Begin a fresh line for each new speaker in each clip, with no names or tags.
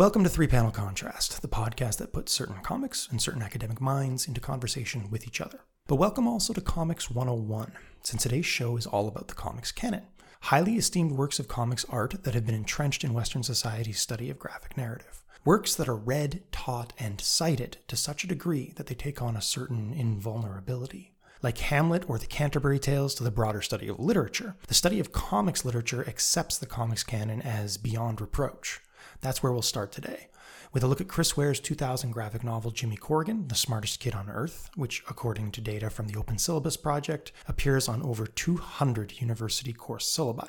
Welcome to Three Panel Contrast, the podcast that puts certain comics and certain academic minds into conversation with each other. But welcome also to Comics 101, since today's show is all about the comics canon. Highly esteemed works of comics art that have been entrenched in Western society's study of graphic narrative. Works that are read, taught, and cited to such a degree that they take on a certain invulnerability. Like Hamlet or the Canterbury Tales to the broader study of literature, the study of comics literature accepts the comics canon as beyond reproach. That's where we'll start today, with a look at Chris Ware's 2000 graphic novel Jimmy Corrigan, The Smartest Kid on Earth, which, according to data from the Open Syllabus Project, appears on over 200 university course syllabi.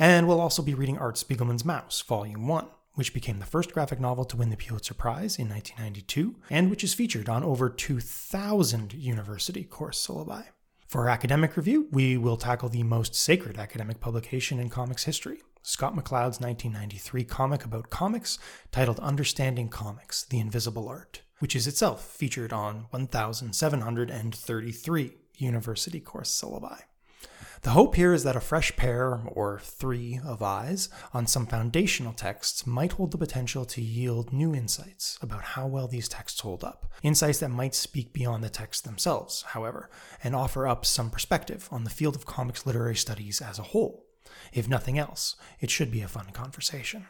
And we'll also be reading Art Spiegelman's Maus, Volume 1, which became the first graphic novel to win the Pulitzer Prize in 1992, and which is featured on over 2,000 university course syllabi. For our academic review, we will tackle the most sacred academic publication in comics history, Scott McCloud's 1993 comic about comics titled Understanding Comics The Invisible Art, which is itself featured on 1,733 university course syllabi. The hope here is that a fresh pair or three of eyes on some foundational texts might hold the potential to yield new insights about how well these texts hold up. Insights that might speak beyond the texts themselves, however, and offer up some perspective on the field of comics literary studies as a whole. If nothing else, it should be a fun conversation.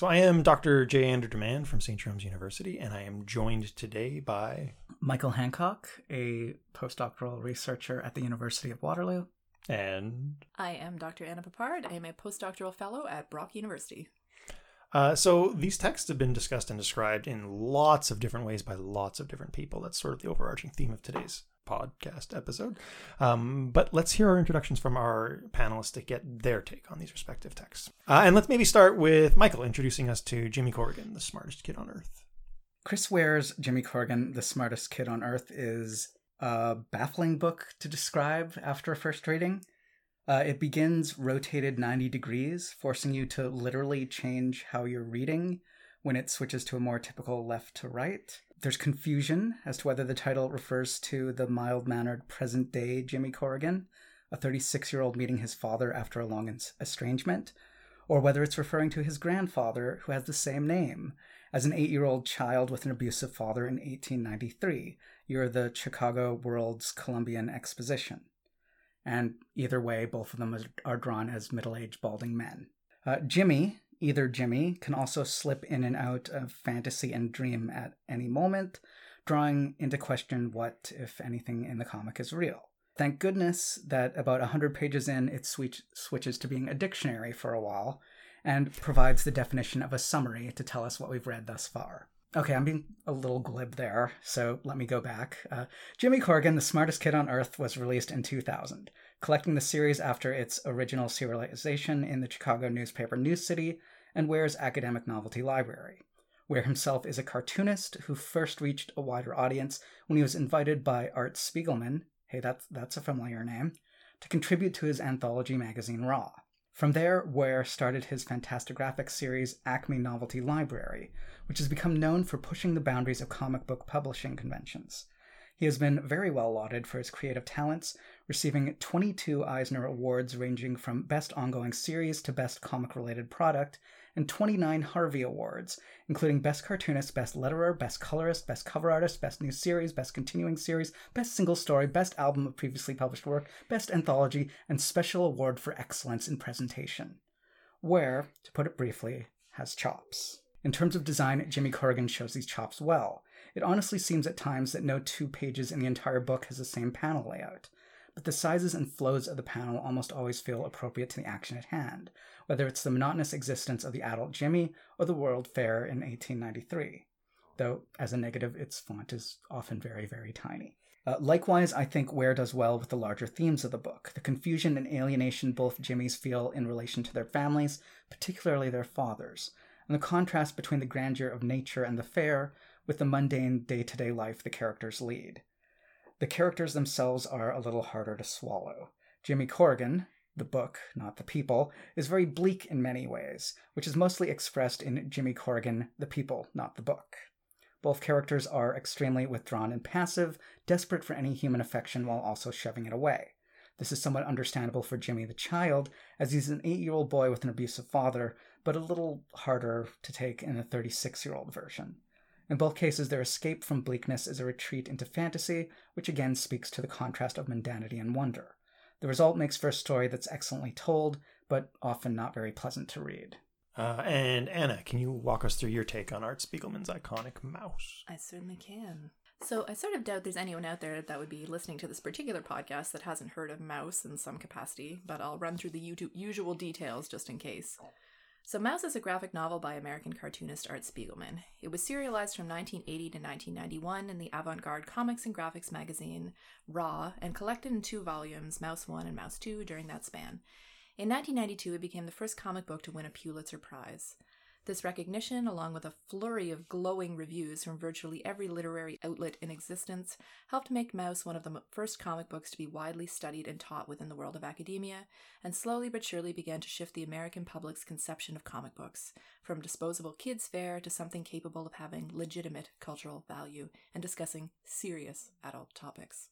So I am Dr. J. Andrew Deman from St. Jerome's University, and I am joined today by
Michael Hancock, a postdoctoral researcher at the University of Waterloo.
And
I am Dr. Anna Peppard. I am a postdoctoral fellow at Brock University.
Uh, so these texts have been discussed and described in lots of different ways by lots of different people. That's sort of the overarching theme of today's podcast episode. Um, but let's hear our introductions from our panelists to get their take on these respective texts. Uh, and let's maybe start with Michael introducing us to Jimmy Corrigan, the smartest kid on earth.
Chris Ware's Jimmy Corrigan, the smartest kid on earth, is a baffling book to describe after a first reading. Uh, it begins rotated 90 degrees, forcing you to literally change how you're reading when it switches to a more typical left to right. There's confusion as to whether the title refers to the mild mannered present day Jimmy Corrigan, a 36 year old meeting his father after a long estrangement, or whether it's referring to his grandfather, who has the same name, as an eight year old child with an abusive father in 1893, year of the Chicago World's Columbian Exposition and either way, both of them are drawn as middle aged balding men. Uh, Jimmy, either Jimmy, can also slip in and out of fantasy and dream at any moment, drawing into question what, if anything, in the comic is real. Thank goodness that about 100 pages in, it switch- switches to being a dictionary for a while and provides the definition of a summary to tell us what we've read thus far. Okay, I'm being a little glib there, so let me go back. Uh, Jimmy Corrigan, The Smartest Kid on Earth, was released in 2000, collecting the series after its original serialization in the Chicago newspaper Newcity and Ware's Acme Novelty Library. Ware himself is a cartoonist who first reached a wider audience when he was invited by Art Spiegelman, hey, that's, that's a familiar name, to contribute to his anthology magazine Raw. From there, Ware started his Fantagraphics series Acme Novelty Library, which has become known for pushing the boundaries of comic book publishing conventions. He has been very well lauded for his creative talents, receiving 22 Eisner Awards ranging from Best Ongoing Series to Best Comic Related Product, and 29 Harvey Awards, including Best Cartoonist, Best Letterer, Best Colorist, Best Cover Artist, Best New Series, Best Continuing Series, Best Single Story, Best Album of Previously Published Work, Best Anthology, and Special Award for Excellence in Presentation. Ware, to put it briefly, has chops. In terms of design, Jimmy Corrigan shows these chops well. It honestly seems at times that no two pages in the entire book has the same panel layout but the sizes and flows of the panel almost always feel appropriate to the action at hand, whether it's the monotonous existence of the adult Jimmy or the World Fair in 1893. Though, as a negative, its font is often very, very tiny. Uh, likewise, I think Ware does well with the larger themes of the book the confusion and alienation both Jimmys feel in relation to their families, particularly their fathers, and the contrast between the grandeur of nature and the fair with the mundane day to day life the characters lead. The characters themselves are a little harder to swallow. Jimmy Corrigan, the book, not the people, is very bleak in many ways, which is mostly expressed in Jimmy Corrigan, the people, not the book. Both characters are extremely withdrawn and passive, desperate for any human affection while also shoving it away. This is somewhat understandable for Jimmy the child, as he's an eight year old boy with an abusive father, but a little harder to take in the 36 year old version. In both cases, their escape from bleakness is a retreat into fantasy, which again speaks to the contrast of mundanity and wonder. The result makes for a story that's excellently told, but often not very pleasant to read.
Uh, and Anna, can you walk us through your take on Art Spiegelman's iconic Maus?
I certainly can. So I sort of doubt there's anyone out there that would be listening to this particular podcast that hasn't heard of Maus in some capacity, but I'll run through the usual details just in case. So Maus is a graphic novel by American cartoonist Art Spiegelman. It was serialized from 1980 to 1991 in the avant-garde comics and graphics magazine Raw and collected in two volumes, Maus 1 and Maus 2, during that span. In 1992, it became the first comic book to win a Pulitzer Prize. This recognition, along with a flurry of glowing reviews from virtually every literary outlet in existence, helped make Maus one of the first comic books to be widely studied and taught within the world of academia, and slowly but surely began to shift the American public's conception of comic books, from disposable kids' fare to something capable of having legitimate cultural value and discussing serious adult topics.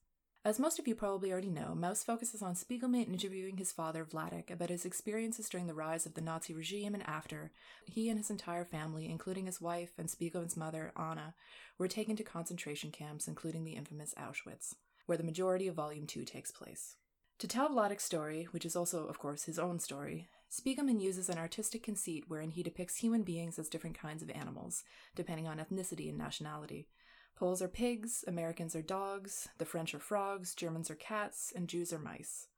As most of you probably already know, Maus focuses on Spiegelman interviewing his father, Vladek, about his experiences during the rise of the Nazi regime and after. He and his entire family, including his wife and Spiegelman's mother, Anna, were taken to concentration camps, including the infamous Auschwitz, where the majority of Volume 2 takes place. To tell Vladek's story, which is also, of course, his own story, Spiegelman uses an artistic conceit wherein he depicts human beings as different kinds of animals, depending on ethnicity and nationality. Poles are pigs, Americans are dogs, the French are frogs, Germans are cats, and Jews are mice.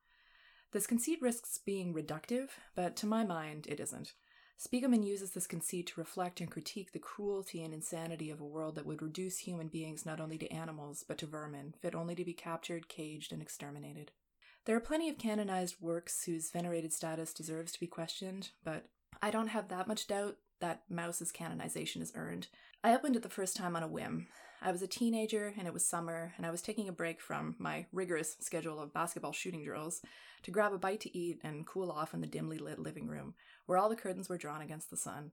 This conceit risks being reductive, but to my mind, it isn't. Spiegelman uses this conceit to reflect and critique the cruelty and insanity of a world that would reduce human beings not only to animals, but to vermin, fit only to be captured, caged, and exterminated. There are plenty of canonized works whose venerated status deserves to be questioned, but I don't have that much doubt that Maus's canonization is earned. I opened it the first time on a whim. I was a teenager and it was summer, and I was taking a break from my rigorous schedule of basketball shooting drills to grab a bite to eat and cool off in the dimly lit living room, where all the curtains were drawn against the sun.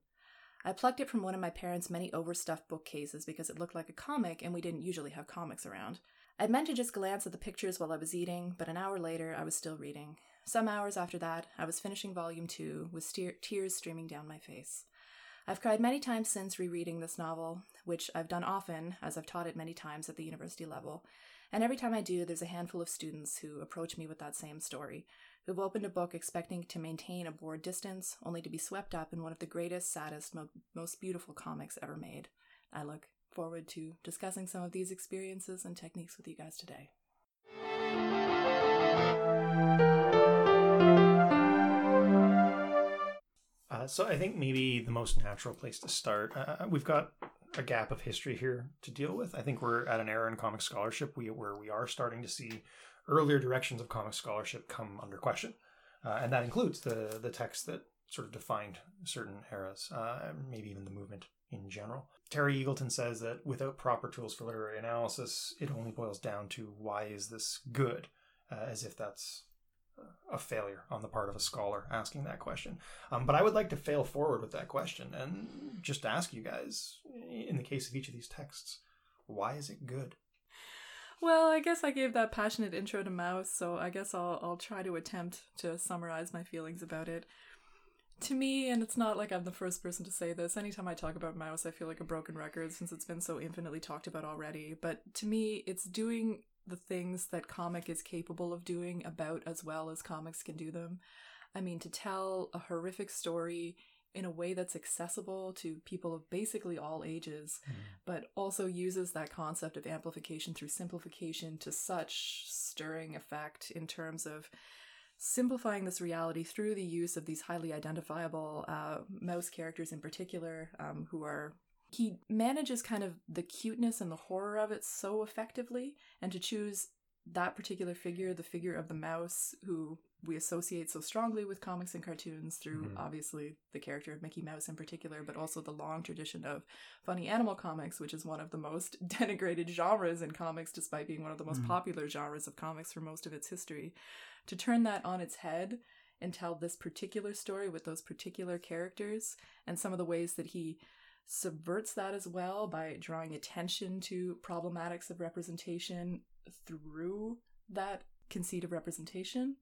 I plucked it from one of my parents' many overstuffed bookcases because it looked like a comic and we didn't usually have comics around. I'd meant to just glance at the pictures while I was eating, but an hour later I was still reading. Some hours after that, I was finishing volume two with steer- tears streaming down my face. I've cried many times since rereading this novel, which I've done often, as I've taught it many times at the university level. And every time I do, there's a handful of students who approach me with that same story, who've opened a book expecting to maintain a bored distance, only to be swept up in one of the greatest, saddest, mo- most beautiful comics ever made. I look forward to discussing some of these experiences and techniques with you guys today.
Uh, so I think maybe the most natural place to start. Uh, we've got a gap of history here to deal with. I think we're at an era in comic scholarship we, where we are starting to see earlier directions of comic scholarship come under question, uh, and that includes the the texts that sort of defined certain eras, uh, maybe even the movement in general. Terry Eagleton says that without proper tools for literary analysis, it only boils down to why is this good, uh, as if that's a failure on the part of a scholar asking that question. Um, but I would like to fail forward with that question and just ask you guys, in the case of each of these texts, why is it good?
Well, I guess I gave that passionate intro to Maus, so I guess I'll I'll try to attempt to summarize my feelings about it. To me, and it's not like I'm the first person to say this, anytime I talk about Maus, I feel like a broken record since it's been so infinitely talked about already. But to me, it's doing the things that comic is capable of doing about as well as comics can do them. I mean, to tell a horrific story in a way that's accessible to people of basically all ages, mm. but also uses that concept of amplification through simplification to such stirring effect in terms of simplifying this reality through the use of these highly identifiable uh, mouse characters in particular, um, who are he manages kind of the cuteness and the horror of it so effectively and to choose that particular figure the figure of the mouse who we associate so strongly with comics and cartoons through mm-hmm. obviously the character of Mickey Mouse in particular, but also the long tradition of funny animal comics, which is one of the most denigrated genres in comics, despite being one of the most mm-hmm. popular genres of comics for most of its history. To turn that on its head and tell this particular story with those particular characters and some of the ways that he subverts that as well by drawing attention to problematics of representation through that conceit of representation.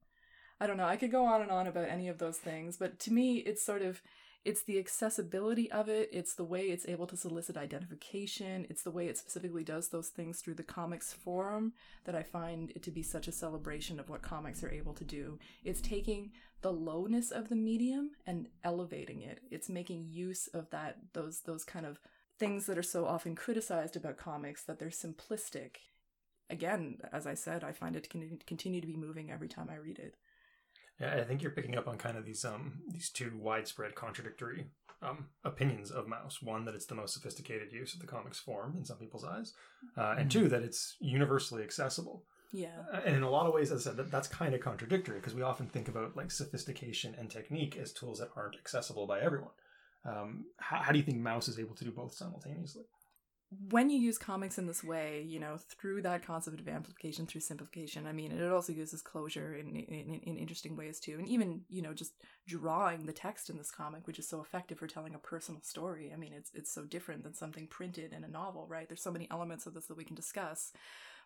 I don't know, I could go on and on about any of those things, but to me it's sort of it's the accessibility of it, it's the way it's able to solicit identification, it's the way it specifically does those things through the comics form that I find it to be such a celebration of what comics are able to do. It's taking the lowness of the medium and elevating it. It's making use of that those those kind of things that are so often criticized about comics that they're simplistic. Again, as I said, I find it to continue to be moving every time I read it.
Yeah, I think you're picking up on kind of these um these two widespread contradictory um opinions of Maus. One that it's the most sophisticated use of the comics form in some people's eyes, uh, and two that it's universally accessible.
Yeah,
uh, and in a lot of ways, as I said, that, that's kind of contradictory because we often think about like sophistication and technique as tools that aren't accessible by everyone. Um, how, how do you think Maus is able to do both simultaneously?
When you use comics in this way, you know, through that concept of amplification, through simplification, I mean, it also uses closure in, in, in interesting ways too. And even, you know, just drawing the text in this comic, which is so effective for telling a personal story. I mean, it's, it's so different than something printed in a novel, right? There's so many elements of this that we can discuss.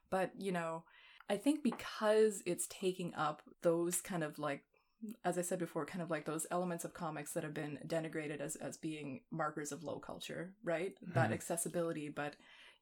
But, you know, I think because it's taking up those kind of like as I said before, kind of like those elements of comics that have been denigrated as, as being markers of low culture, right? Mm-hmm. That accessibility, but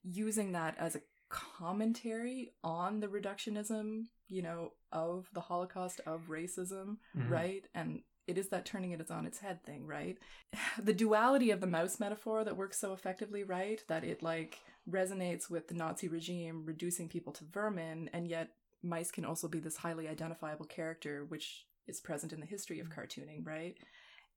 using that as a commentary on the reductionism, you know, of the Holocaust, of racism, mm-hmm. right? And it is that turning it on its head thing, right? The duality of the mouse metaphor that works so effectively, right? That it like resonates with the Nazi regime reducing people to vermin, and yet mice can also be this highly identifiable character, which is present in the history of cartooning, right?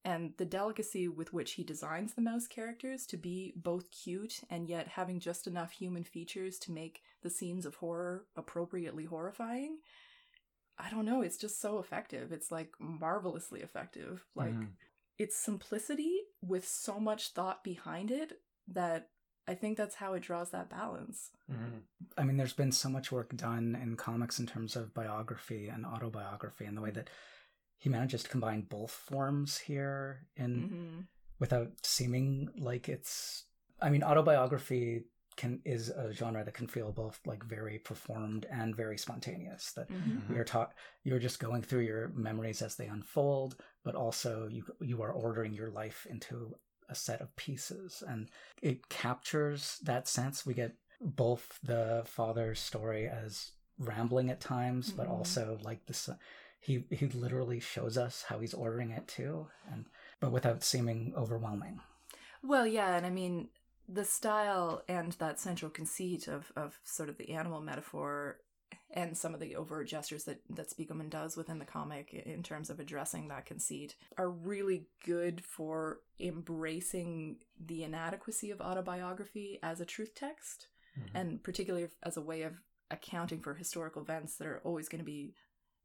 And the delicacy with which he designs the mouse characters to be both cute and yet having just enough human features to make the scenes of horror appropriately horrifying. I don't know, it's just so effective. It's like marvelously effective. Like mm. it's simplicity with so much thought behind it that I think that's how it draws that balance.
Mm-hmm. I mean, there's been so much work done in comics in terms of biography and autobiography and the way that he manages to combine both forms here in mm-hmm. without seeming like it's I mean autobiography can is a genre that can feel both like very performed and very spontaneous that mm-hmm. you're taught you're just going through your memories as they unfold but also you you are ordering your life into a set of pieces and it captures that sense we get both the father's story as rambling at times mm-hmm. but also like this he he literally shows us how he's ordering it too, and but without seeming overwhelming.
Well, yeah, and I mean the style and that central conceit of of sort of the animal metaphor and some of the overt gestures that that Spiegelman does within the comic in terms of addressing that conceit are really good for embracing the inadequacy of autobiography as a truth text mm-hmm. and particularly as a way of accounting for historical events that are always going to be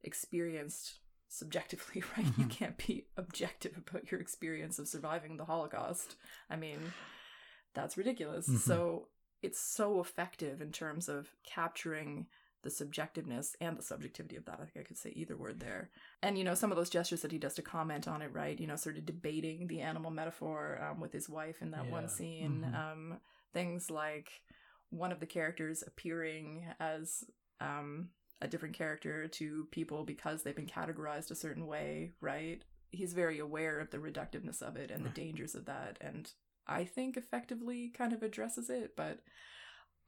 experienced subjectively, right? Mm-hmm. You can't be objective about your experience of surviving the Holocaust. I mean, that's ridiculous. Mm-hmm. So it's so effective in terms of capturing the subjectiveness and the subjectivity of that. I think I could say either word there. And, you know, some of those gestures that he does to comment on it, right? You know, sort of debating the animal metaphor um, with his wife in that yeah. one scene. Mm-hmm. Um, things like one of the characters appearing as um, a different character to people because they've been categorized a certain way, right? He's very aware of the reductiveness of it and the dangers of that, and I think effectively kind of addresses it, but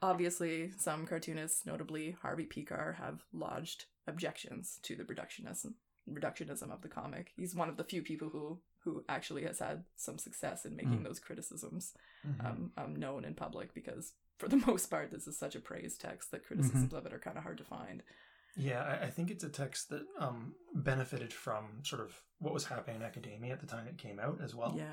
obviously some cartoonists, notably Harvey Pekar, have lodged objections to the reductionism reductionism of the comic. He's one of the few people who who actually has had some success in making mm. those criticisms mm-hmm. um, um, known in public because for the most part, this is such a praise text that criticisms mm-hmm. of it are kind of hard to find.
Yeah, I think it's a text that um, benefited from sort of what was happening in academia at the time it came out as well.
Yeah.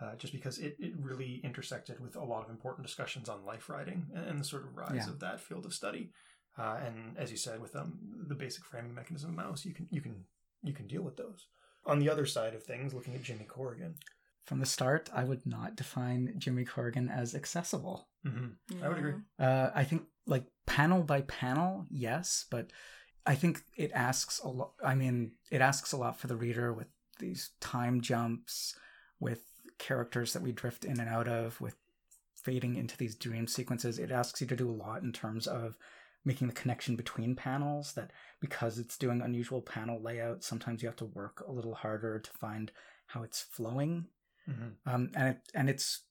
Uh, just because it, it really intersected with a lot of important discussions on life writing and, and the sort of rise yeah. of that field of study. Uh, and as you said, with um, the basic framing mechanism of Maus, you can you can you can deal with those. On the other side of things, looking at Jimmy Corrigan,
from the start, I would not define Jimmy Corrigan as accessible.
Mm-hmm. Yeah. I would agree.
Uh, I think like panel by panel, yes, but I think it asks a lot. I mean, it asks a lot for the reader with these time jumps, with characters that we drift in and out of, with fading into these dream sequences, it asks you to do a lot in terms of making the connection between panels that because it's doing unusual panel layout sometimes you have to work a little harder to find how it's flowing
Mhm.
um, and it and it's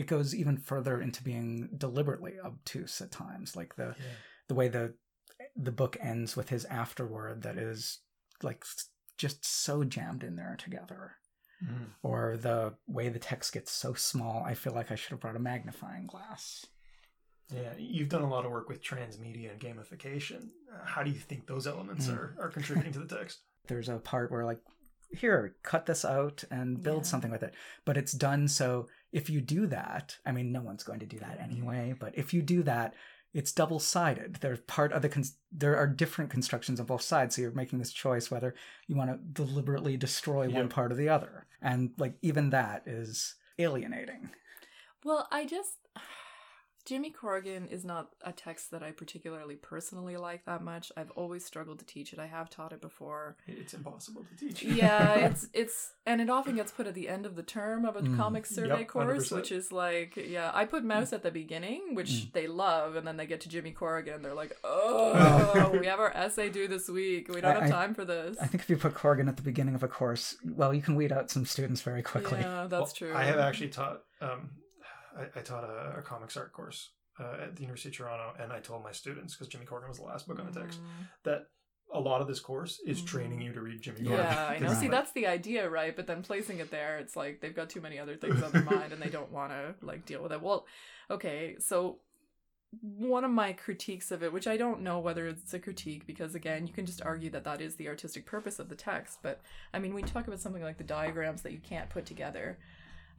it goes even further into being deliberately obtuse at times like the
Yeah.
the way the the book ends with his afterword that is like just so jammed in there together
Mhm.
or the way the text gets so small i feel like i should have brought a magnifying glass
Yeah, you've done a lot of work with transmedia and gamification. Uh, How do you think those elements
Mm.
are, are contributing to the text?
there's a part where like here cut this out and build
Yeah.
something with it but it's done so if you do that i mean no one's going to do that anyway but if you do that it's double sided there's part of the cons- there are different constructions on both sides so you're making this choice whether you want to deliberately destroy one part or the other. And like even that is alienating.
Well, I just. Jimmy Corrigan is not a text that I particularly personally like that much. I've always struggled to teach it. I have taught it before.
It's impossible to teach.
yeah, it's it's and it often gets put at the end of the term of a
Mm.
comic survey
Yep,
course,
100%.
which is like, yeah, I put Maus at the beginning, which
Mm.
they love, and then they get to Jimmy Corrigan, they're like, oh, we have our essay due this week. We don't
I-
have
I-
time for this.
i think if you put corrigan at the beginning of a course well you can weed out some students very quickly
Yeah, that's
Well,
true.
I have actually taught. Um, I, I taught a, a comics art course uh, at the University of Toronto, and I told my students because Jimmy Corrigan was the last book on the text
Mm.
that a lot of this course is
Mhm.
training you to read Jimmy
Yeah.
Yeah, I know.
Right.
See, that's the idea, right? But then placing it there, it's like they've got too many other things on their mind and they don't want to like deal with it. Well, okay, so one of my critiques of it, which I don't know whether it's a critique because again, you can just argue that that is the artistic purpose of the text, but I mean, we talk about something like the diagrams that you can't put together.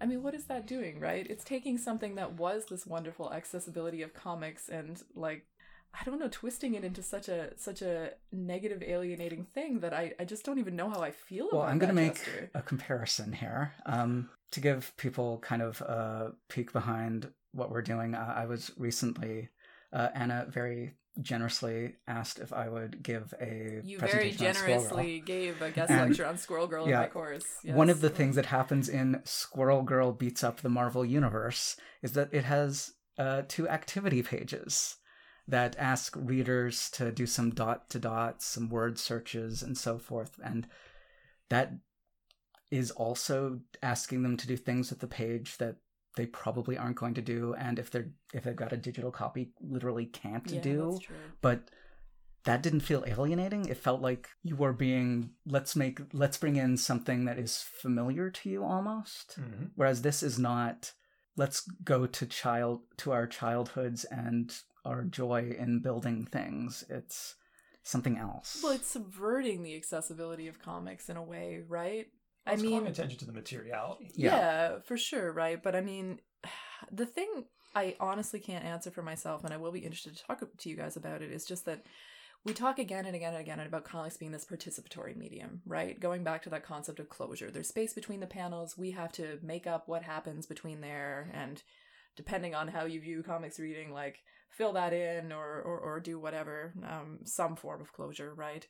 I mean, what is that doing, right? It's taking something that was this wonderful accessibility of comics and like I don't know, twisting it into such a such a negative, alienating thing that I, I just don't even know how I feel about it.
Well, I'm going to make
gesture.
a comparison here um, to give people kind of a peek behind what we're doing. Uh, I was recently, uh, Anna very generously asked if I would give a
You very
presentation on Squirrel Girl.
generously gave a guest
And-
lecture on Squirrel Girl
yeah,
in my course.
One of the things that happens in Squirrel Girl Beats Up the Marvel Universe is that it has uh, two activity pages that ask readers to do some dot to dot, some word searches, and so forth. And that is also asking them to do things with the page that they probably aren't going to do and if they're if they've got a digital copy literally can't
yeah,
do
That's true.
but that didn't feel alienating it felt like you were being let's make let's bring in something that is familiar to you almost
Mhm.
whereas this is not let's go to child to our childhoods and our joy in building things it's something else
Well, it's subverting the accessibility of comics in a way, right? I mean,
calling attention to the materiality.
Yeah.
yeah. for sure, right? But I mean, the thing I honestly can't answer for myself, and I will be interested to talk to you guys about it, is just that we talk again and again and again about comics being this participatory medium, right? Going back to that concept of closure. There's space between the panels. We have to make up what happens between there, and depending on how you view comics reading, like fill that in or or, or do whatever, um, some form of closure, right?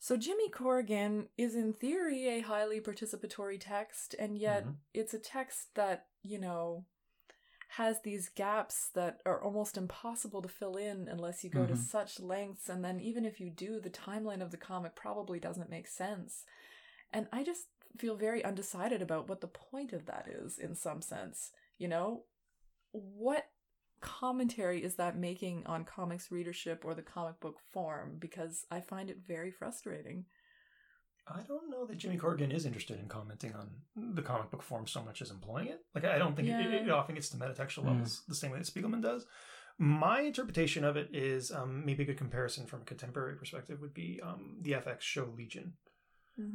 So Jimmy Corrigan is in theory a highly participatory text, and yet
Mhm.
it's a text that, you know, has these gaps that are almost impossible to fill in unless you go to
Mhm.
such lengths and then even if you do the timeline of the comic probably doesn't make sense. And I just feel very undecided about what the point of that is in some sense, you know? What commentary is that making on comics readership or the comic book form because I find it very frustrating.
I don't know that Jimmy Corrigan is interested in commenting on the comic book form so much as employing it. Like, I don't think it,
Yeah.
it often gets to metatextual
Mm.
levels the same way that Spiegelman does. My interpretation of it is um, maybe a good comparison from a contemporary perspective would be um, the FX show Legion,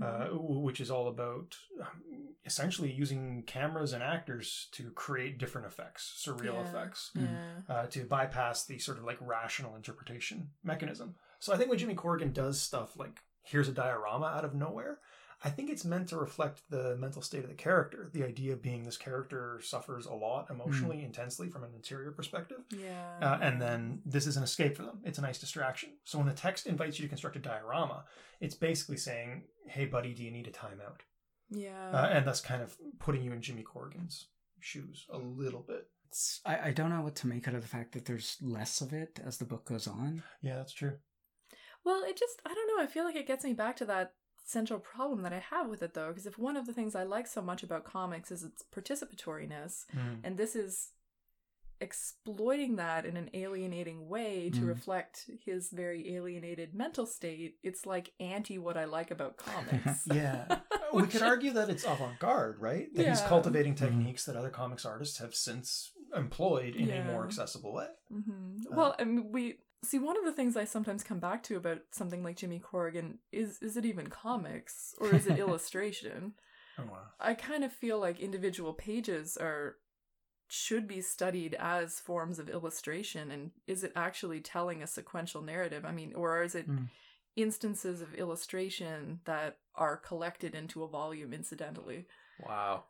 uh, which is all about um, essentially using cameras and actors to create different effects, surreal
Yeah.
effects
yeah.
uh, to bypass the sort of like rational interpretation mechanism. So I think when Jimmy Corrigan does stuff like here's a diorama out of nowhere, I think it's meant to reflect the mental state of the character. The idea being this character suffers a lot emotionally, intensely from an interior perspective.
Yeah.
Uh, and then this is an escape for them. It's a nice distraction. So when the text invites you to construct a diorama, it's basically saying, "Hey, buddy, do you need a timeout?"
yeah.
Uh, and that's kind of putting you in Jimmy Corrigan's shoes a little bit.
it's I, I don't know what to make out of the fact that there's less of it as the book goes on.
Yeah, that's true.
Well, it just, I don't know. I feel like it gets me back to that central problem that I have with it, though. Because if one of the things I like so much about comics is its participatoriness,
Mm.
and this is exploiting that in an alienating way to
Mm.
reflect his very alienated mental state, it's like anti what I like about comics.
Yeah. we could argue that it's avant garde, right? That he's cultivating
Mhm.
techniques that other comics artists have since employed in a more accessible way.
hmm
Uh,
well, I mean, we see one of the things I sometimes come back to about something like Jimmy Corrigan is is it even comics or is it illustration?
Oh, wow.
I kind of feel like individual pages are should be studied as forms of illustration and is it actually telling a sequential narrative? I mean, or is it
Mm.
instances of illustration that are collected into a volume incidentally
Wow.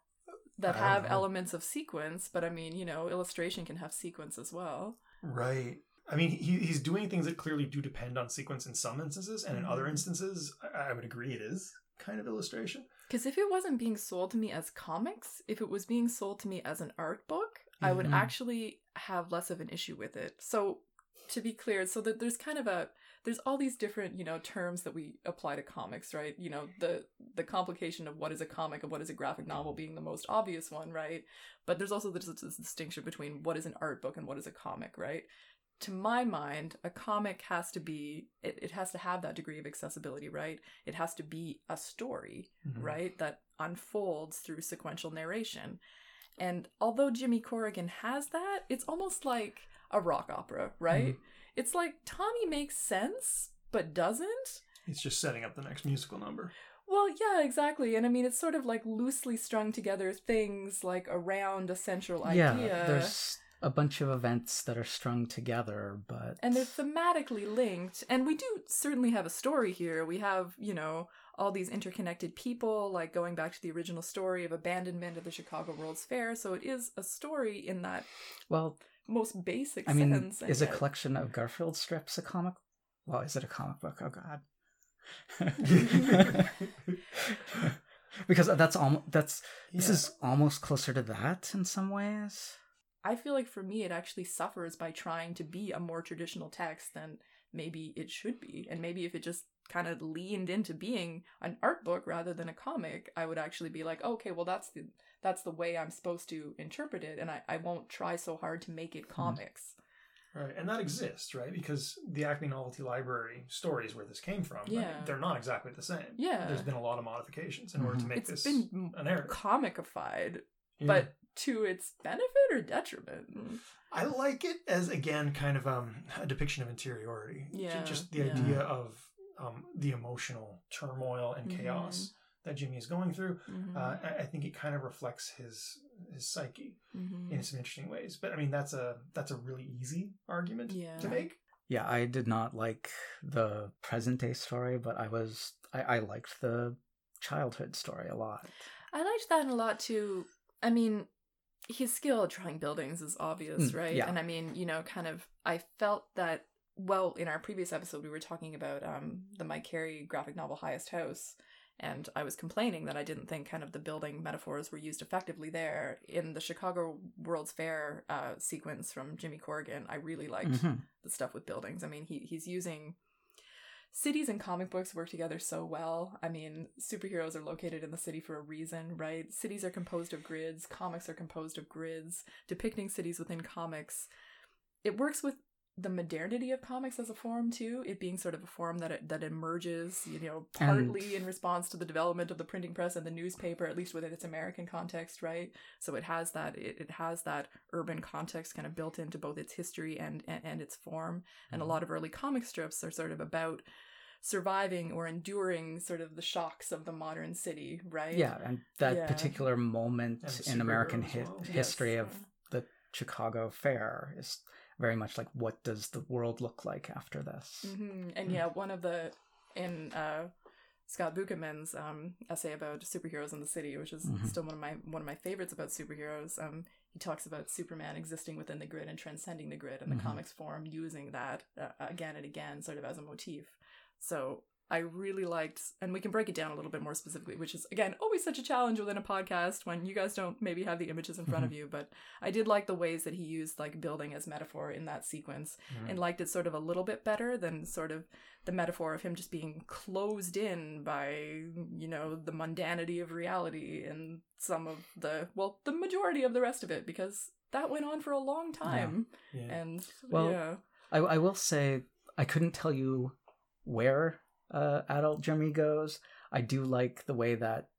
that
I
have elements of sequence, but I mean, you know, illustration can have sequence as well.
Right. I mean, he, he's doing things that clearly do depend on sequence in some instances, and in other
Mhm.
instances, I, I would agree it is kind of illustration.
Because if it wasn't being sold to me as comics, if it was being sold to me as an art book, I would
Mhm.
actually have less of an issue with it. So, to be clear, so that there's kind of a there's all these different you know terms that we apply to comics, right? You know the the complication of what is a comic and what is a graphic novel being the most obvious one, right? But there's also this, this distinction between what is an art book and what is a comic, right? To my mind, a comic has to be it, it has to have that degree of accessibility, right? It has to be a story
Mhm.
right? That unfolds through sequential narration. And although Jimmy Corrigan has that, it's almost like a rock opera, right? It's like Tommy makes sense, but doesn't.
He's just setting up the next musical number.
Well, yeah, exactly. And I mean, it's sort of like loosely strung together things like around a central idea.
Yeah, there's a bunch of events that are strung together, but
and they're thematically linked and we do certainly have a story here we have you know all these interconnected people like going back to the original story of abandonment of the chicago world's fair so it is a story in that
well,
most basic
I mean,
sense and
is a
yet-
collection of Garfield strips a comic? Well, is it a comic book? Oh God. because that's almost that's this is almost closer to that in some ways.
I feel like for me it actually suffers by trying to be a more traditional text than maybe it should be and maybe if it just kind of leaned into being an art book rather than a comic i would actually be like okay well that's the that's the way i'm supposed to interpret it and i, I won't try so hard to make it comics
Right, and that exists, right? Because the Acme Novelty Library stories where this came from,
Yeah.
they're not exactly the same.
Yeah.
There's been a lot of modifications in order to
Mhm.
make
It's
this
been
a narrative.
comicified
Yeah.
but to its benefit or detriment
I like it as again kind of um, a depiction of interiority.
Yeah,
just the
yeah.
idea of um, the emotional turmoil and
Mhm.
chaos that Jimmy is going through.
Mhm.
Uh, I, I think it kind of reflects his his psyche
Mhm.
in some interesting ways. But I mean, that's a that's a really easy argument
Yeah.
to make.
Yeah, I did not like the present day story, but I was I, I liked the childhood story a lot.
I liked that a lot too. I mean, his skill at drawing buildings is obvious,
Mm,
right?
yeah.
And I mean, you know, kind of, I felt that. Well, in our previous episode, we were talking about um, the Mike Carey graphic novel Highest House, and I was complaining that I didn't think kind of the building metaphors were used effectively there. In the Chicago World's Fair uh, sequence from Jimmy Corrigan, I really liked
Mhm.
the stuff with buildings. I mean, he he's using cities and comic books work together so well. I mean, superheroes are located in the city for a reason, right? Cities are composed of grids, comics are composed of grids, depicting cities within comics. It works with the modernity of comics as a form too, it being sort of a form that it, that emerges, you know, partly in response to the development of the printing press and the newspaper, at least within its American context, right? So it has that it, it has that urban context kind of built into both its history and and, and its form. And a
Mhm.
lot of early comic strips are sort of about surviving or enduring sort of the shocks of the modern city, right?
Yeah, and that
Yeah.
particular moment in American hi-
well.
history
Yes.
of the Chicago Fair is very much like what does the world look like after this?
hmm And
Mm.
yeah, one of the in uh, Scott Bukatman's um, essay about superheroes in the city, which is
Mhm.
still one of my one of my favorites about superheroes. Um, he talks about Superman existing within the grid and transcending the grid, in the
Mhm.
comics form using that uh, again and again, sort of as a motif. So I really liked, and we can break it down a little bit more specifically, which is again always such a challenge within a podcast when you guys don't maybe have the images in front of you. But I did like the ways that he used like building as metaphor in that sequence,
Mhm.
and liked it sort of a little bit better than sort of the metaphor of him just being closed in by you know the mundanity of reality and some of the well the majority of the rest of it because that went on for a long time
Yeah.
and
Well,
yeah
I, I will say I couldn't tell you where uh, adult Jimmy goes. I do like the way that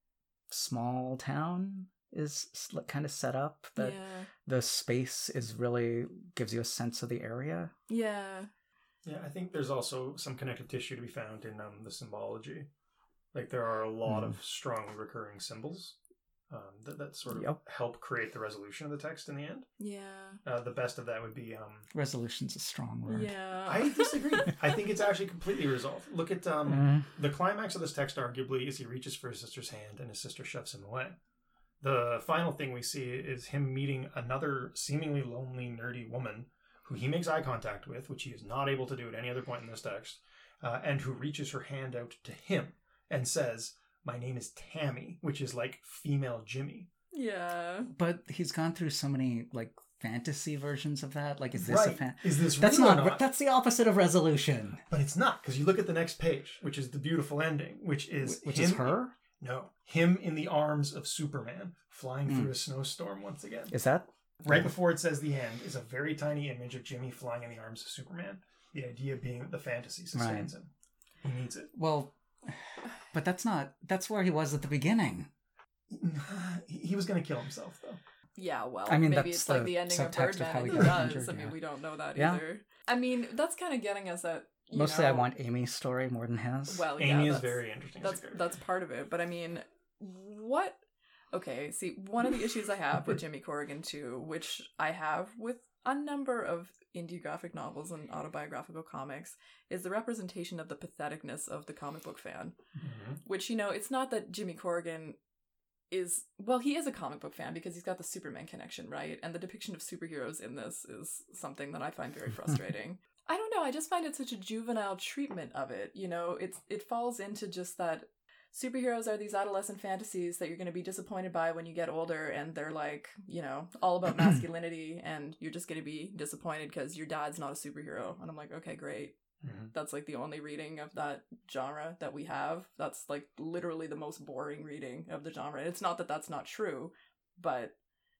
small town is kind of set up. That
yeah
the space is really gives you a sense of the area.
yeah
Yeah, I think there's also some connective tissue to be found in um, the symbology. Like there are a lot
Mhm.
of strong recurring symbols um, that, that sort of
Yep.
help create the resolution of the text in the end.
yeah
Uh, the best of that would be um,
Resolution's a strong word.
yeah
I disagree. I think it's actually completely resolved. Look at um,
Mm.
the climax of this text, arguably, is he reaches for his sister's hand and his sister shoves him away. The final thing we see is him meeting another seemingly lonely, nerdy woman who he makes eye contact with, which he is not able to do at any other point in this text, uh, and who reaches her hand out to him and says, My name is Tammy, which is like female Jimmy.
yeah
But he's gone through so many like fantasy versions of that. Like, is this a fan?
Is this
That's
real or
not, That's the opposite of resolution.
But it's not, because you look at the next page, which is the beautiful ending, which is
Which
him
is her.
No, him in the arms of Superman, flying
Mm.
through a snowstorm once again.
Is that
Right before it says the end is a very tiny image of Jimmy flying in the arms of Superman. The idea being that the fantasy sustains him. He needs it.
well? But that's not. That's where he was at the beginning.
He he was going to kill himself, though.
Yeah, well,
I mean,
maybe
that's
it's like
the
the ending of
subtext of
Birdman.
how he
He
got
does.
injured,
I mean,
yeah.
we don't know that
Yeah.
either. I mean, that's kind of getting us at you
Mostly, I want Amy's story more than his.
Well,
Amy
yeah,
is very interesting.
That's that's part of it, but I mean, what? Okay, see, one of the issues I have with Jimmy Corrigan too, which I have with a number of indie graphic novels and autobiographical comics, is the representation of the patheticness of the comic book fan.
Mhm.
Which you know, it's not that Jimmy Corrigan is well, he is a comic book fan because he's got the Superman connection, right? And the depiction of superheroes in this is something that I find very frustrating. I don't know, I just find it such a juvenile treatment of it. You know, it's it falls into just that superheroes are these adolescent fantasies that you're going to be disappointed by when you get older and they're like, you know, all about masculinity and you're just going to be disappointed cuz your dad's not a superhero. And I'm like, okay, great
Mhm.
that's like the only reading of that genre that we have that's like literally the most boring reading of the genre And it's not that that's not true but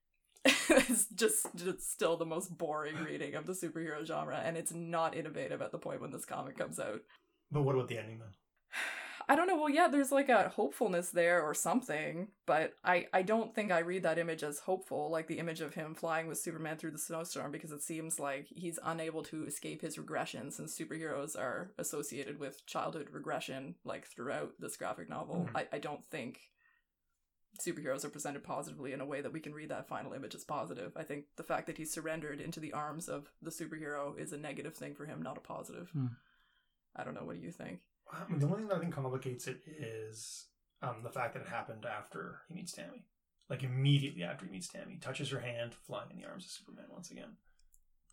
it's just it's still the most boring reading of the superhero genre and it's not innovative at the point when this comic comes out
But what about the ending, then?
I don't know. Well, yeah, there's like a hopefulness there or something, but I I don't think I read that image as hopeful, like the image of him flying with Superman through the snowstorm, because it seems like he's unable to escape his regression, since superheroes are associated with childhood regression, like throughout this graphic novel.
Mhm.
I I don't think superheroes are presented positively in a way that we can read that final image as positive. I think the fact that he surrendered into the arms of the superhero is a negative thing for him, not a positive.
Hmm.
I don't know. What do you think?
I mean, the only thing that I think complicates it is um, the fact that it happened after he meets Tammy. Like immediately after he meets Tammy, touches her hand, flying in the arms of Superman once again.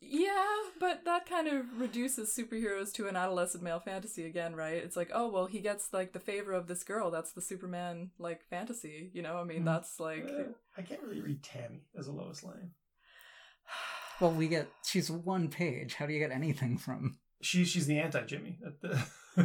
Yeah, but that kind of reduces superheroes to an adolescent male fantasy again, right? It's like, oh well, he gets like the favor of this girl. That's the Superman like fantasy, you know? I mean,
Hmm.
that's like
Uh, I can't really read Tammy as a Lois Lane.
Well, we get she's one page. How do you get anything from?
She she's the anti Jimmy.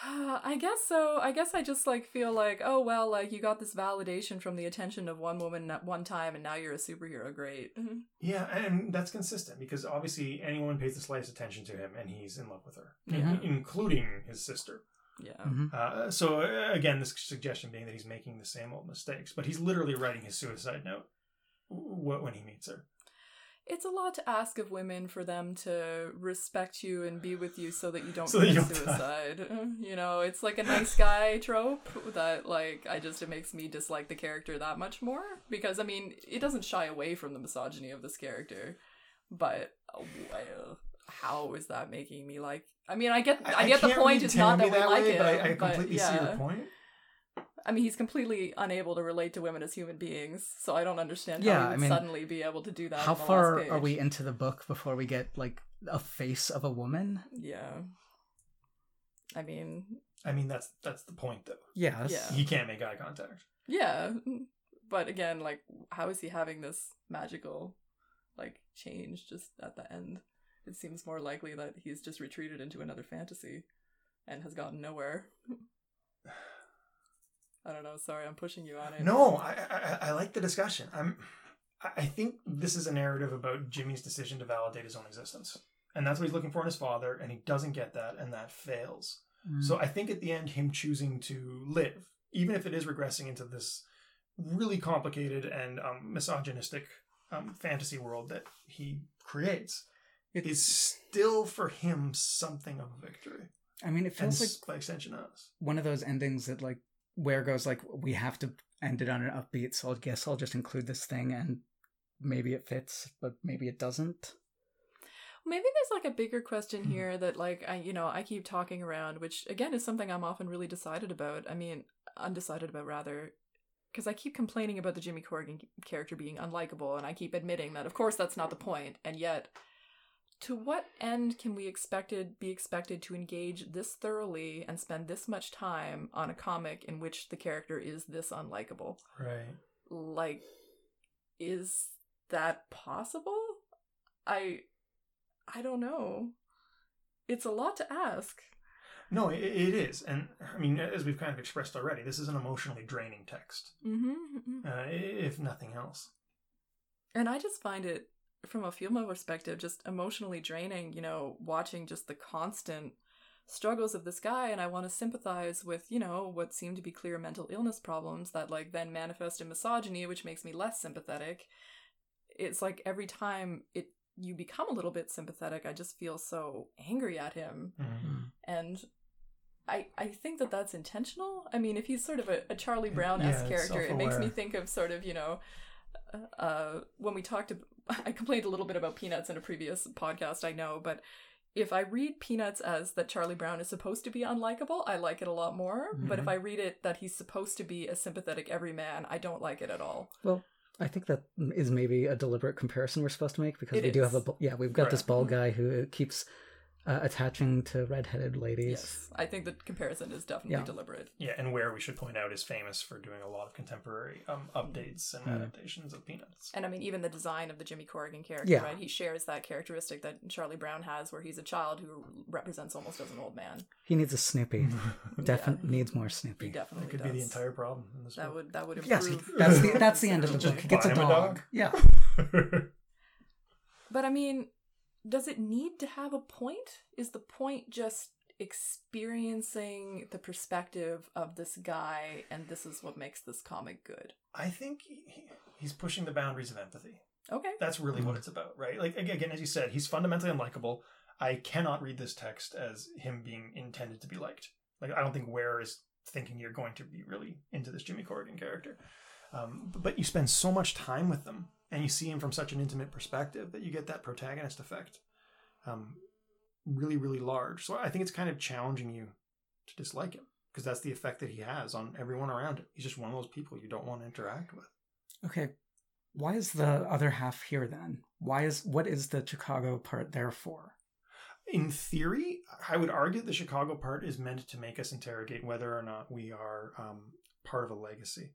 I guess so. I guess I just like feel like, oh well, like you got this validation from the attention of one woman at one time, and now you're a superhero. Great.
yeah, and that's consistent because obviously anyone pays the slightest attention to him, and he's in love with her,
Yeah.
in- including his sister.
Yeah.
Mhm.
Uh, so uh, again, this suggestion being that he's making the same old mistakes, but he's literally writing his suicide note w- when he meets her.
It's a lot to ask of women for them to respect you and be with you so that you don't
So
commit
die.
suicide. Uh, You know, it's like a nice guy trope that like I just it makes me dislike the character that much more because I mean, it doesn't shy away from the misogyny of this character, but uh, well, how is that making me like I mean, I get I, get the point it's not that we like
way,
it,
but I, I completely see
yeah.
your point.
I mean, he's completely unable to relate to women as human beings, so I don't understand
Yeah,
how he
I
would
mean,
suddenly be able to do that.
How
on the
far
last
are we into the book before we get like a face of a woman?
Yeah. I mean,
I mean, that's that's the point, though.
Yes.
Yeah.
He can't make eye contact.
yeah. But again, like, how is he having this magical, like, change just at the end? It seems more likely that he's just retreated into another fantasy and has gotten nowhere. I don't know. Sorry, I'm pushing you on it.
No, I, I I like the discussion. I'm. I I think this is a narrative about Jimmy's decision to validate his own existence, and that's what he's looking for in his father, and he doesn't get that, and that fails.
Mm.
So I think at the end, him choosing to live, even if it is regressing into this really complicated and um, misogynistic um, fantasy world that he creates, it is still for him something of a victory,
I mean, it
and
feels like
s- by extension us.
one of those endings that like Ware goes like we have to end it on an upbeat, so I guess I'll just include this thing and maybe it fits, but maybe it doesn't.
Maybe there's like a bigger question
Mhm.
here that like I you know I keep talking around, which again is something I'm often really decided about. I mean, undecided about rather, because I keep complaining about the Jimmy Corrigan character being unlikable, and I keep admitting that of course that's not the point, and yet. To what end can we expected be expected to engage this thoroughly and spend this much time on a comic in which the character is this unlikable?
Right.
like is that possible i i don't know it's a lot to ask
No, it, it is, and I mean, as we've kind of expressed already, this is an emotionally draining text,
mm-hmm.
uh, if nothing else.
and i just find it from a female perspective just emotionally draining you know watching just the constant struggles of this guy and i want to sympathize with you know what seem to be clear mental illness problems that like then manifest in misogyny which makes me less sympathetic it's like every time it you become a little bit sympathetic i just feel so angry at him and I I think that that's intentional. I mean, if he's sort of a, a Charlie Brown esque
Yeah,
character, it makes me think of sort of you know, uh, uh, when we talked. I complained a little bit about Peanuts in a previous podcast. I know, but if I read Peanuts as that Charlie Brown is supposed to be unlikable, I like it a lot more. But if
Mhm.
I read it that he's supposed to be a sympathetic everyman, I don't like it at all.
Well, I think that is maybe a deliberate comparison we're supposed to make because
It
we do have a yeah we've got this
Right.
bald guy who keeps uh, attaching to redheaded ladies.
Yes, I think the comparison is definitely
Yeah.
deliberate.
Yeah, and Ware we should point out is famous for doing a lot of contemporary um, updates and
Mm.
adaptations of Peanuts.
And I mean, even the design of the Jimmy Corrigan character,
Yeah.
right? He shares that characteristic that Charlie Brown has, where he's a child who represents almost as an old man.
He needs a Snoopy. Definitely
Yeah.
needs more
He
Snoopy.
definitely
That could
does.
be the entire problem in this
That
book.
would that would
Yes,
improve.
he- that's the that's the end of the book. He gets a
buy him a
dog.
dog?
Yeah.
But I mean, does it need to have a point? Is the point just experiencing the perspective of this guy, and this is what makes this comic good?
I think he, he's pushing the boundaries of empathy.
Okay.
That's really what
Mhm.
it's about, right? Like again, as you said, he's fundamentally unlikable. I cannot read this text as him being intended to be liked. Like I don't think Ware is thinking you're going to be really into this Jimmy Corrigan character. Um, but you spend so much time with them, and you see him from such an intimate perspective that you get that protagonist effect, um, really, really large. So I think it's kind of challenging you to dislike him because that's the effect that he has on everyone around him. He's just one of those people you don't want to interact with.
Okay. Why is the other half here then? Why is what is the Chicago part there for?
in theory, I would argue the Chicago part is meant to make us interrogate whether or not we are um, part of a legacy,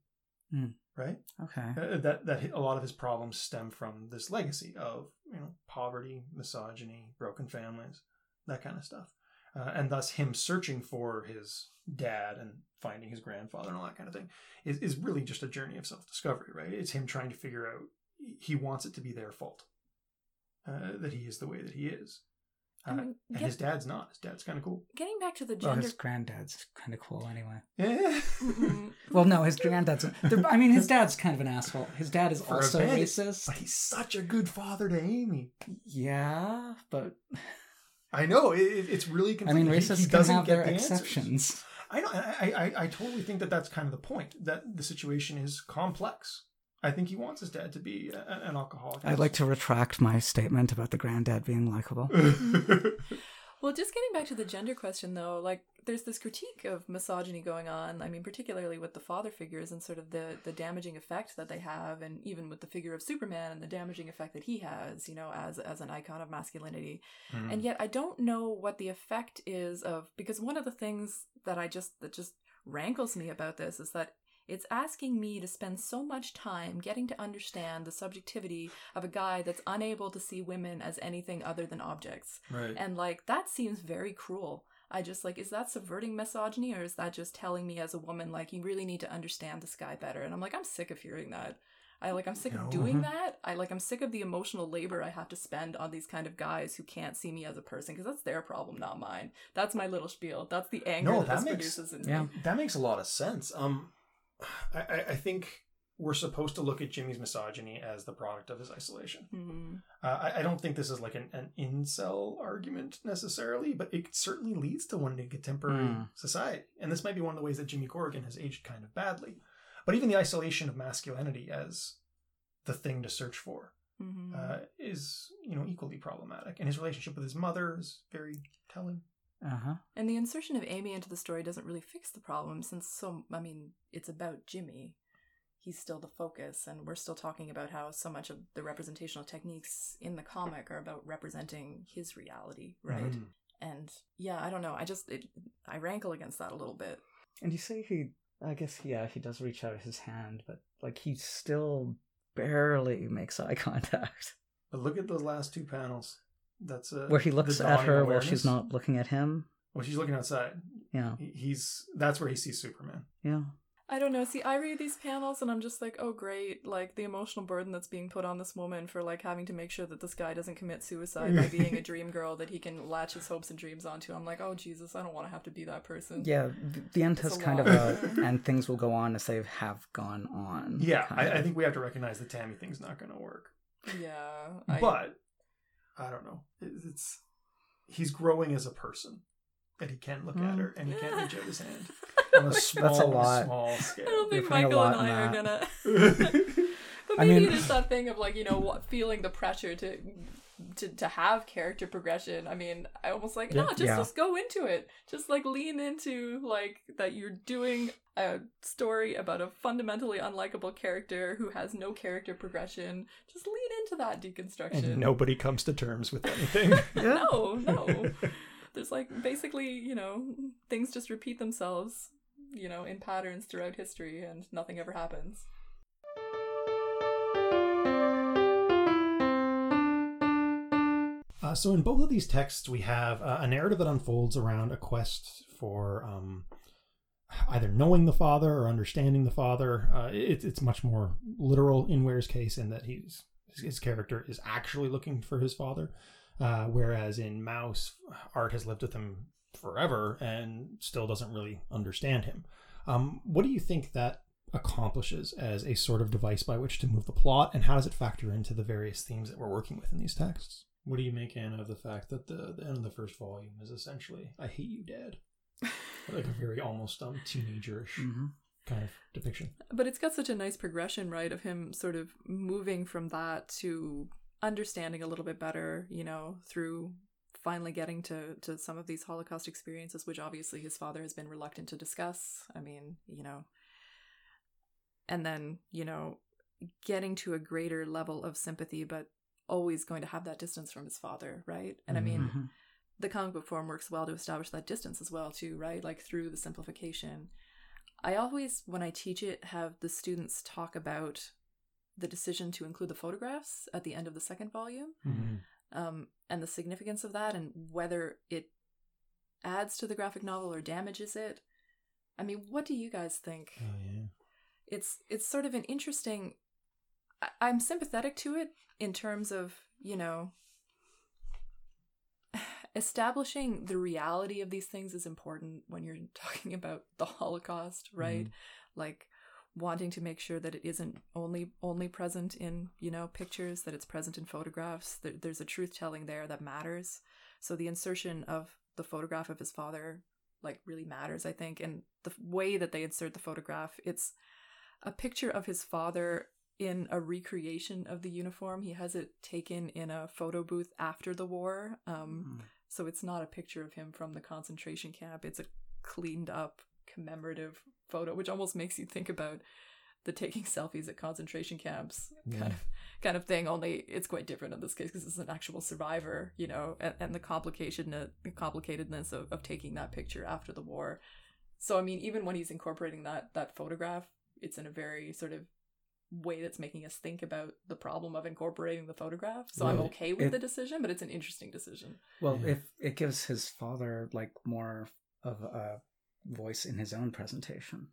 Hmm.
right?
Okay.
Uh, that that a lot of his problems stem from this legacy of you know poverty, misogyny, broken families, that kind of stuff, uh, and thus him searching for his dad and finding his grandfather and all that kind of thing is is really just a journey of self discovery, right? It's him trying to figure out he wants it to be their fault uh, that he is the way that he is.
I
Uh,
mean,
and
get-
his dad's not. His dad's kind of cool.
Getting back to the
Well,
gender.
his granddad's kind of cool anyway.
Yeah.
Mm-mm.
Well, no, his granddad's. I mean, his dad's kind of an asshole. His dad is
For a
also
bandit.
racist.
but he's such a good father to Amy.
Yeah, but
I know it, it- it's really.
I mean,
He-
racists
he
can
doesn't
have
get
their
the answers.
exceptions.
I know. I, I I totally think that that's kind of the point. That the situation is complex. I think he wants his dad to be a, an alcoholic.
I'd like to retract my statement about the granddad being likable.
Well, just getting back to the gender question, though, like there's this critique of misogyny going on. I mean, particularly with the father figures and sort of the the damaging effect that they have, and even with the figure of Superman and the damaging effect that he has, you know, as as an icon of masculinity.
Mm.
And yet, I don't know what the effect is of because one of the things that I just that just rankles me about this is that it's asking me to spend so much time getting to understand the subjectivity of a guy that's unable to see women as anything other than objects.
right.
And like that seems very cruel. I just like, is that subverting misogyny or is that just telling me as a woman, like, you really need to understand this guy better? And I'm like, I'm sick of hearing that. I like, I'm sick of doing that. I like, I'm sick of the emotional labor I have to spend on these kind of guys who can't see me as a person because that's their problem, not mine. That's my little spiel. That's the anger
No,
that,
that
this
makes-
produces in
yeah.
me.
That makes a lot of sense. Um, I, I, I think we're supposed to look at Jimmy's misogyny as the product of his isolation.
hmm
Uh, I, I don't think this is like an, an incel argument necessarily, but it certainly leads to one in contemporary
Mm.
society. And this might be one of the ways that Jimmy Corrigan has aged kind of badly. But even the isolation of masculinity as the thing to search for
hmm
uh, is, you know, equally problematic. And his relationship with his mother is very telling.
Uh huh.
And the insertion of Amy into the story doesn't really fix the problem since so I mean, it's about Jimmy. He's still the focus and we're still talking about how so much of the representational techniques in the comic are about representing his reality, right?
Mm.
And yeah, I don't know. I just it, I rankle against that a little bit.
And you say he, I guess, yeah, he does reach out his hand, but like he still barely makes eye contact.
But look at those last two panels. That's a
Where he looks at
dawning
her while she's not looking at him.
Well, she's looking outside.
Yeah,
He's that's where he sees Superman.
yeah.
I don't know. See, I read these panels and I'm just like, oh great, like the emotional burden that's being put on this woman for like having to make sure that this guy doesn't commit suicide by being a dream girl that he can latch his hopes and dreams onto. I'm like, oh Jesus, I don't want to have to be that person.
Yeah, th- the end has
a
kind of
lot.
a, and things will go on as they have gone on.
Yeah, I. I think we have to recognize the Tammy thing's not going to work.
Yeah. I,
But I don't know. It- It's he's growing as a person. and he can't look at
Hmm.
her and he can't reach out his hand on a small,
That's a lot.
small
I don't think
You're putting a
Michael and I are gonna. But
I
maybe
mean-
it is that thing of like you know feeling the pressure to to to have character progression. I mean, I almost like no, just
Yeah.
just go into it. Just like lean into like that you're doing a story about a fundamentally unlikable character who has no character progression. Just lean into that deconstruction.
and nobody comes to terms with anything.
No, no. There's like basically, you know, things just repeat themselves, you know, in patterns throughout history and nothing ever happens.
Uh, so in both of these texts, we have uh, a narrative that unfolds around a quest for um, either knowing the father or understanding the father. Uh, it, it's much more literal in Ware's case in that he's his character is actually looking for his father, uh, whereas in Maus, Art has lived with him forever and still doesn't really understand him. Um, what do you think that accomplishes as a sort of device by which to move the plot, and how does it factor into the various themes that we're working with in these texts? What do you make, Anna, of the fact that the, the end of the first volume is essentially "I hate you, Dad," like a very almost um teenagerish
Mhm.
kind of depiction?
But it's got such a nice progression, right, of him sort of moving from that to understanding a little bit better, you know, through finally getting to to some of these Holocaust experiences, which obviously his father has been reluctant to discuss. I mean, you know, and then you know, getting to a greater level of sympathy, but always going to have that distance from his father, right? And I mean,
Mhm.
the comic book form works well to establish that distance as well too right like through the simplification i always when i teach it have the students talk about the decision to include the photographs at the end of the second volume
Mm-hmm.
um, and the significance of that and whether it adds to the graphic novel or damages it i mean what do you guys think
Oh yeah.
it's it's sort of an interesting I, i'm sympathetic to it in terms of you know establishing the reality of these things is important when you're talking about the holocaust mm-hmm. right? Like wanting to make sure that it isn't only only present in you know pictures that it's present in photographs. There, there's a truth telling there that matters. So the insertion of the photograph of his father like really matters i think. And the way that they insert the photograph it's a picture of his father in a recreation of the uniform he has it taken in a photo booth after the war um,
Mm.
So it's not a picture of him from the concentration camp. It's a cleaned up commemorative photo, which almost makes you think about the taking selfies at concentration camps kind of kind of thing. Only it's quite different in this case because it's an actual survivor, you know, and, and the complication the complicatedness of, of taking that picture after the war. So I mean, even when he's incorporating that that photograph, it's in a very sort of way that's making us think about the problem of incorporating the photograph. So I'm okay with
It-
the decision, but it's an interesting decision.
Well,
Yeah.
if it gives his father like more of a voice in his own presentation.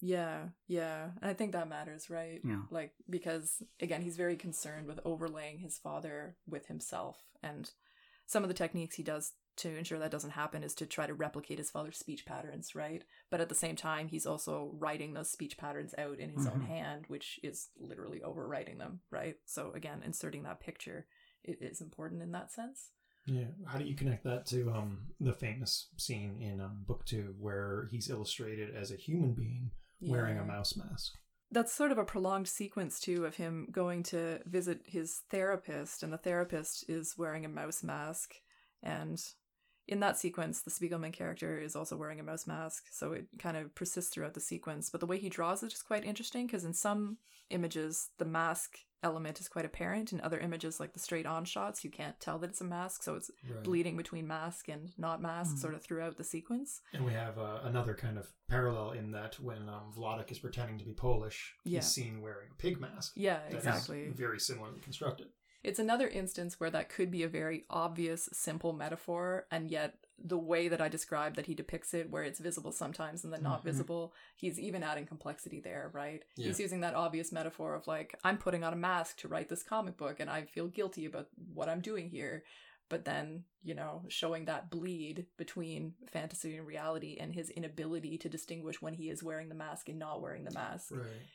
Yeah, yeah. And I think that matters, right?
Yeah.
Like, because again, he's very concerned with overlaying his father with himself. And some of the techniques he does to ensure that doesn't happen is to try to replicate his father's speech patterns, right? But at the same time, he's also writing those speech patterns out in his own
Mhm.
hand, which is literally overwriting them, right? So again, inserting that picture is important in that sense.
Yeah. How do you connect that to um, the famous scene in um, book two where he's illustrated as a human being wearing a mouse mask?
that's sort of a prolonged sequence too of him going to visit his therapist and the therapist is wearing a mouse mask and in that sequence the spiegelman character is also wearing a mouse mask so it kind of persists throughout the sequence but the way he draws it is quite interesting because in some images the mask element is quite apparent in other images like the straight on shots you can't tell that it's a mask so it's
Right.
bleeding between mask and not mask
Mhm.
sort of throughout the sequence
And we have uh, another kind of parallel in that when um, Vladek is pretending to be Polish,
Yeah.
he's seen wearing a pig mask.
yeah exactly
very similarly constructed.
It's another instance where that could be a very obvious, simple metaphor, and yet the way that I described that he depicts it, where it's visible sometimes and then not
Mhm.
visible, he's even adding complexity there, right?
Yeah.
He's using that obvious metaphor of like, I'm putting on a mask to write this comic book and I feel guilty about what I'm doing here. But then, you know, showing that bleed between fantasy and reality and his inability to distinguish when he is wearing the mask and not wearing the mask.
Right.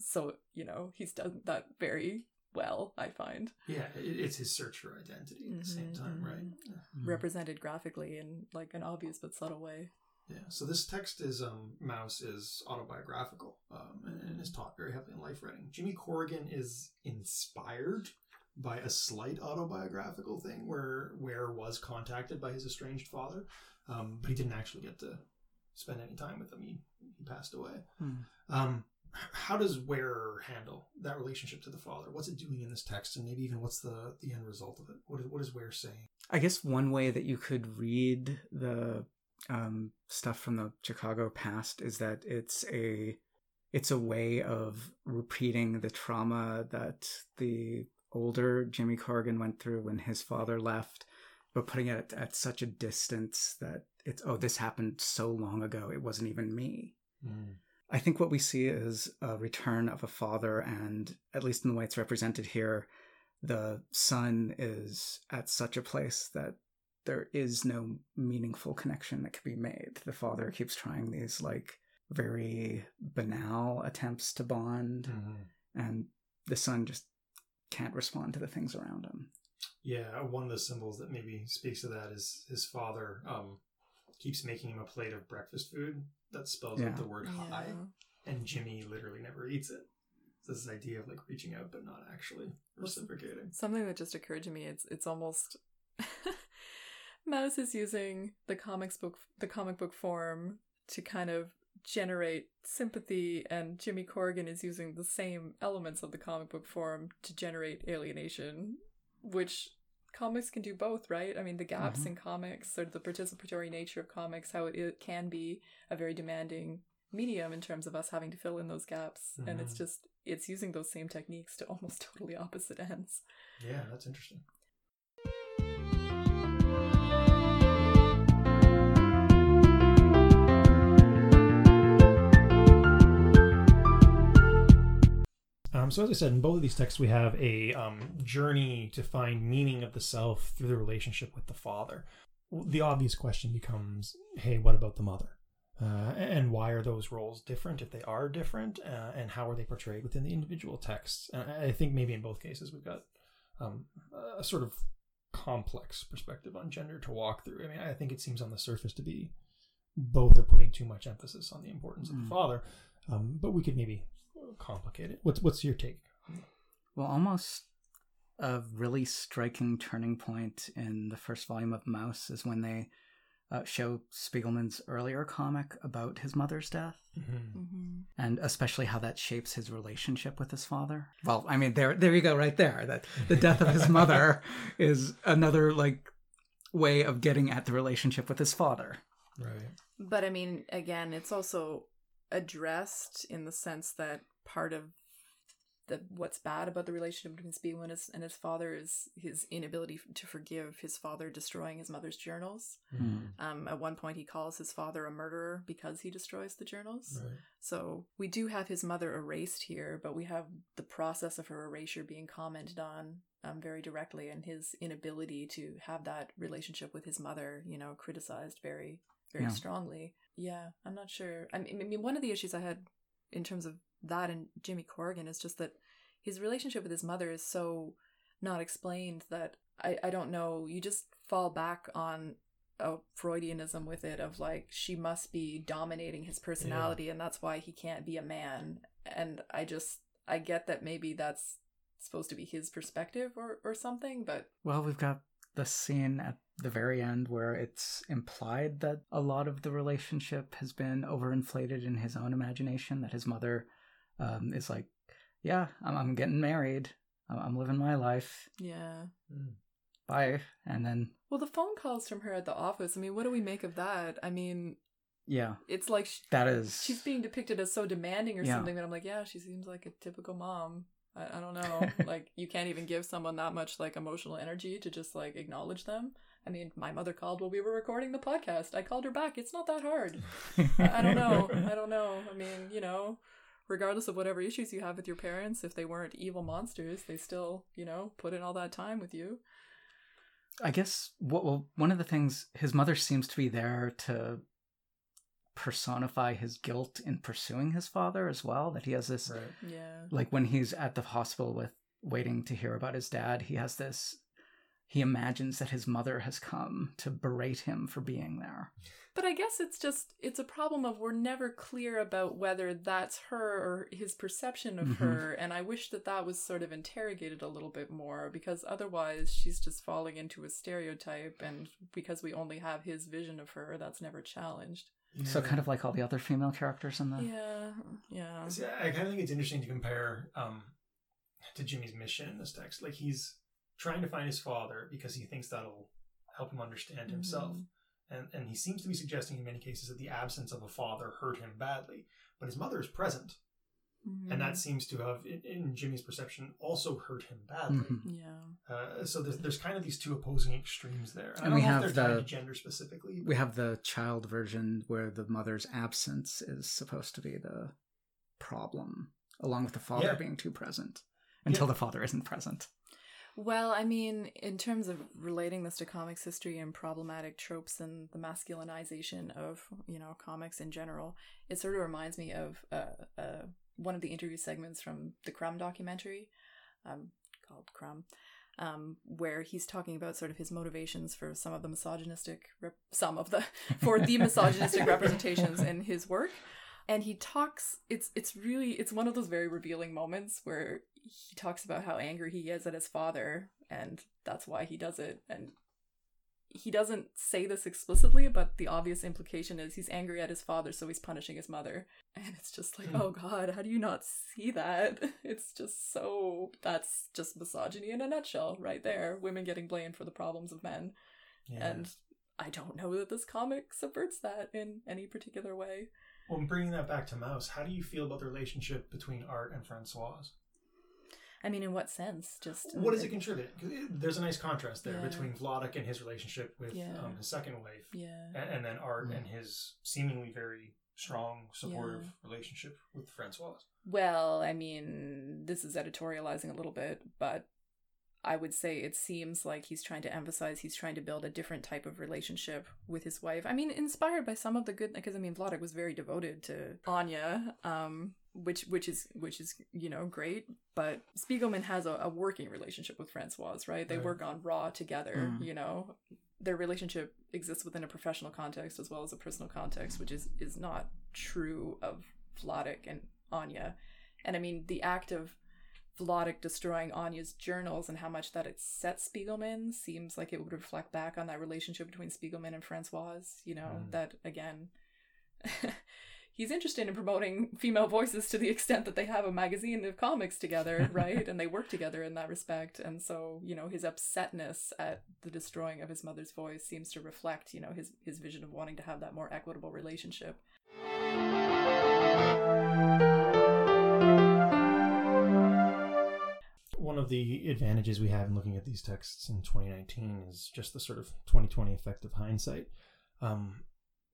So, you know, he's done that very well, I find.
Yeah, it, it's his search for identity at the same
Mhm,
time, right?
mhm.
Mhm.
represented graphically in like an obvious but subtle way.
Yeah. So this text is um Maus is autobiographical um, and, and is taught very heavily in life writing. Jimmy Corrigan is inspired by a slight autobiographical thing where Ware was contacted by his estranged father, um, but he didn't actually get to spend any time with him. He he passed away.
Hmm.
Um, h- how does Ware handle that relationship to the father? What's it doing in this text, and maybe even what's the the end result of it? What is what is Ware saying?
I guess one way that you could read the um, stuff from the Chicago past is that it's a it's a way of repeating the trauma that the older Jimmy Corrigan went through when his father left, but putting it at, at such a distance that it's oh this happened so long ago it wasn't even me. I think what we see is a return of a father, and at least in the way it's represented here, the son is at such a place that there is no meaningful connection that can be made. The father keeps trying these like very banal attempts to bond, and the son just can't respond to the things around him.
Yeah, one of the symbols that maybe speaks to that is his father um, keeps making him a plate of breakfast food that spells
Yeah.
out the word high, and Jimmy literally never eats it. So this idea of like reaching out but not actually reciprocating.
Something that just occurred to me, it's it's almost Maus is using the comics book the comic book form to kind of generate sympathy and Jimmy Corrigan is using the same elements of the comic book form to generate alienation, which comics can do both, right? I mean, the gaps
Mhm.
in comics, sort of the participatory nature of comics, how it, it can be a very demanding medium in terms of us having to fill in those gaps. And it's
Mhm.
just, it's using those same techniques to almost totally opposite ends.
Yeah, that's interesting. Um, so as I said, in both of these texts, we have a um, journey to find meaning of the self through the relationship with the father. The obvious question becomes, hey, what about the mother? Uh, and why are those roles different if they are different? Uh, and how are they portrayed within the individual texts? And I think maybe in both cases we've got um, a sort of complex perspective on gender to walk through. I mean, I think it seems on the surface to be both are putting too much emphasis on the importance of
Mm.
the father, um, but we could maybe complicate it. What's what's your take?
Well, almost a really striking turning point in the first volume of Maus is when they uh, show Spiegelman's earlier comic about his mother's death,
Mm-hmm.
Mm-hmm.
and especially how that shapes his relationship with his father. Well, I mean, there, there you go, right there. That the death of his mother is another like way of getting at the relationship with his father.
Right.
But I mean, again, it's also addressed in the sense that part of the what's bad about the relationship between Spiegel and his, and his father is his inability to forgive his father destroying his mother's journals.
Mm-hmm.
Um, at one point, he calls his father a murderer because he destroys the journals.
Right.
So we do have his mother erased here, but we have the process of her erasure being commented on um, very directly, and his inability to have that relationship with his mother, you know, criticized very, very
Yeah.
strongly. Yeah, I'm not sure. I mean, I mean, one of the issues I had in terms of that and Jimmy Corrigan is just that his relationship with his mother is so not explained that I, I don't know. You just fall back on a Freudianism with it of like she must be dominating his personality and that's why he can't be a man. And I just I get that maybe that's supposed to be his perspective or, or something, but
Well, we've got the scene at the very end where it's implied that a lot of the relationship has been overinflated in his own imagination. That his mother um, is like, "Yeah, I'm, I'm getting married. I'm, I'm living my life.
yeah.
Bye." And then,
Well, the phone calls from her at the office. I mean, what do we make of that? I mean,
yeah,
it's like sh
that is
she's being depicted as so demanding or
Yeah.
something that I'm like, yeah, she seems like a typical mom. I, I don't know. like, you can't even give someone that much like emotional energy to just like acknowledge them. I mean, my mother called while we were recording the podcast. I called her back. It's not that hard. I, I don't know. I don't know. I mean, you know, regardless of whatever issues you have with your parents, if they weren't evil monsters, they still, you know, put in all that time with you.
I guess what well, one of the things his mother seems to be there to personify his guilt in pursuing his father as well. That he has this
Right.
Yeah.
like when he's at the hospital with waiting to hear about his dad he has this he imagines that his mother has come to berate him for being there
But I guess it's just it's a problem of we're never clear about whether that's her or his perception of
Mhm.
her, and I wish that that was sort of interrogated a little bit more because otherwise she's just falling into a stereotype, and because we only have his vision of her, that's never challenged.
so kind of like all the other female characters in the
Yeah, yeah,
See, I kind of think it's interesting to compare um, to Jimmy's mission in this text. Like he's trying to find his father because he thinks that'll help him understand himself,
Mhm.
And and he seems to be suggesting in many cases that the absence of a father hurt him badly. But his mother is present,
Mhm.
and that seems to have, in, in Jimmy's perception, also hurt him badly.
Mhm.
yeah.
Uh, so there's, there's kind of these two opposing extremes there. I
And
don't
we
know
have
if they're
the-
gender specifically.
we have the child version where the mother's absence is supposed to be the problem along with the father
Yeah.
being too present until
Yeah.
the father isn't present
Well, I mean, in terms of relating this to comics history and problematic tropes and the masculinization of, you know, comics in general, it sort of reminds me of uh, uh, one of the interview segments from the Crumb documentary um, called Crumb, um, where he's talking about sort of his motivations for some of the misogynistic, rep- some of the, for the misogynistic representations in his work. And he talks, it's, it's really, it's one of those very revealing moments where he talks about how angry he is at his father and that's why he does it and he doesn't say this explicitly but the obvious implication is he's angry at his father so he's punishing his mother and it's just like
Hmm.
oh god how do you not see that it's just so that's just misogyny in a nutshell right there women getting blamed for the problems of men
Yeah.
and i don't know that this comic subverts that in any particular way
well, bringing that back to Maus, how do you feel about the relationship between Art and Francoise?
I mean in what sense just
What does it contribute? There's a nice contrast there
Yeah.
between Vladek and his relationship with
Yeah.
um, his second wife,
yeah
and, and then Art
Mm.
and his seemingly very strong, supportive relationship with Francoise.
Well, I mean, this is editorializing a little bit, but I would say it seems like he's trying to emphasize he's trying to build a different type of relationship with his wife. I mean, inspired by some of the good because I mean, Vladek was very devoted to Anya, um, which which is which is you know great. But Spiegelman has a, a working relationship with Francoise, right? They
Right.
work on Raw together.
Mm.
You know, their relationship exists within a professional context as well as a personal context, which is is not true of Vladek and Anya. And I mean, the act of Vladek destroying Anya's journals and how much that it set Spiegelman seems like it would reflect back on that relationship between Spiegelman and Francoise. You know,
Mm.
that again, he's interested in promoting female voices to the extent that they have a magazine of comics together, right? and they work together in that respect. And so, you know, his upsetness at the destroying of his mother's voice seems to reflect, you know, his, his vision of wanting to have that more equitable relationship.
One of the advantages we have in looking at these texts in 2019 is just the sort of 2020 effect of hindsight. Um,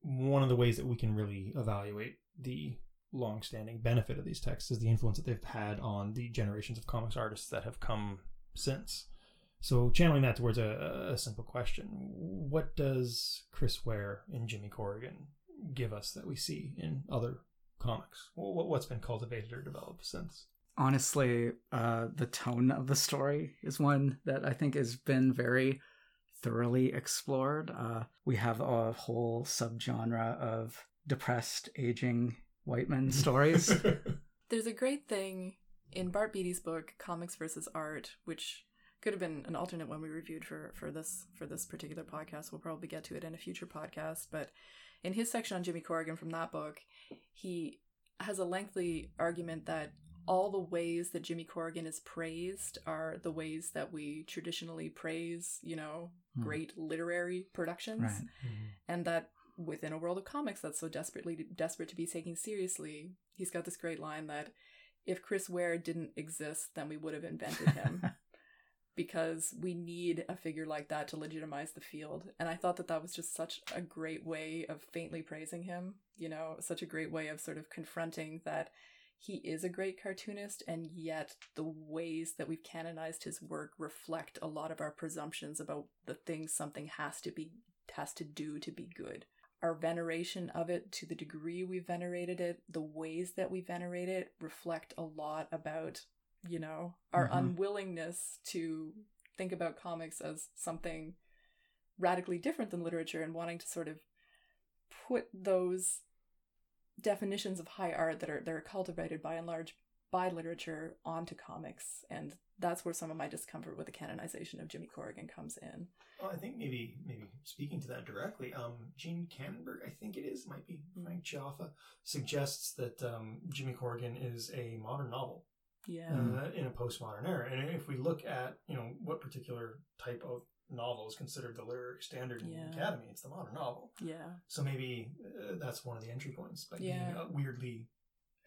one of the ways that we can really evaluate the long-standing benefit of these texts is the influence that they've had on the generations of comics artists that have come since. So, channeling that towards a, a simple question: What does Chris Ware and Jimmy Corrigan give us that we see in other comics? What, what's been cultivated or developed since?
Honestly, uh, the tone of the story is one that I think has been very thoroughly explored. Uh, we have a whole subgenre of depressed, aging white men stories.
There's a great thing in Bart Beaty's book, Comics versus Art, which could have been an alternate one we reviewed for, for this for this particular podcast. We'll probably get to it in a future podcast. But in his section on Jimmy Corrigan from that book, he has a lengthy argument that all the ways that Jimmy Corrigan is praised are the ways that we traditionally praise, you know,
Hmm.
great literary productions
right.
and that within a world of comics that's so desperately desperate to be taken seriously, he's got this great line that if Chris Ware didn't exist, then we would have invented him. because we need a figure like that to legitimize the field. And I thought that that was just such a great way of faintly praising him, you know, such a great way of sort of confronting that he is a great cartoonist, and yet the ways that we've canonized his work reflect a lot of our presumptions about the things something has to be has to do to be good. Our veneration of it, to the degree we venerated it, the ways that we venerate it, reflect a lot about, you know, our
Mhm.
unwillingness to think about comics as something radically different than literature and wanting to sort of put those definitions of high art that are that are cultivated by and large by literature onto comics and that's where some of my discomfort with the canonization of Jimmy Corrigan comes in.
Well, I think maybe maybe speaking to that directly, um, Gene Kannenberg, I think it is, might be Frank Chiaffa, suggests that um, Jimmy Corrigan is a modern novel
Yeah.
uh, in a postmodern era. And if we look at you know what particular type of novel is considered the literary standard in
Yeah.
the academy, it's the modern novel.
Yeah.
So maybe uh, that's one of the entry points. By
Yeah.
being uh, weirdly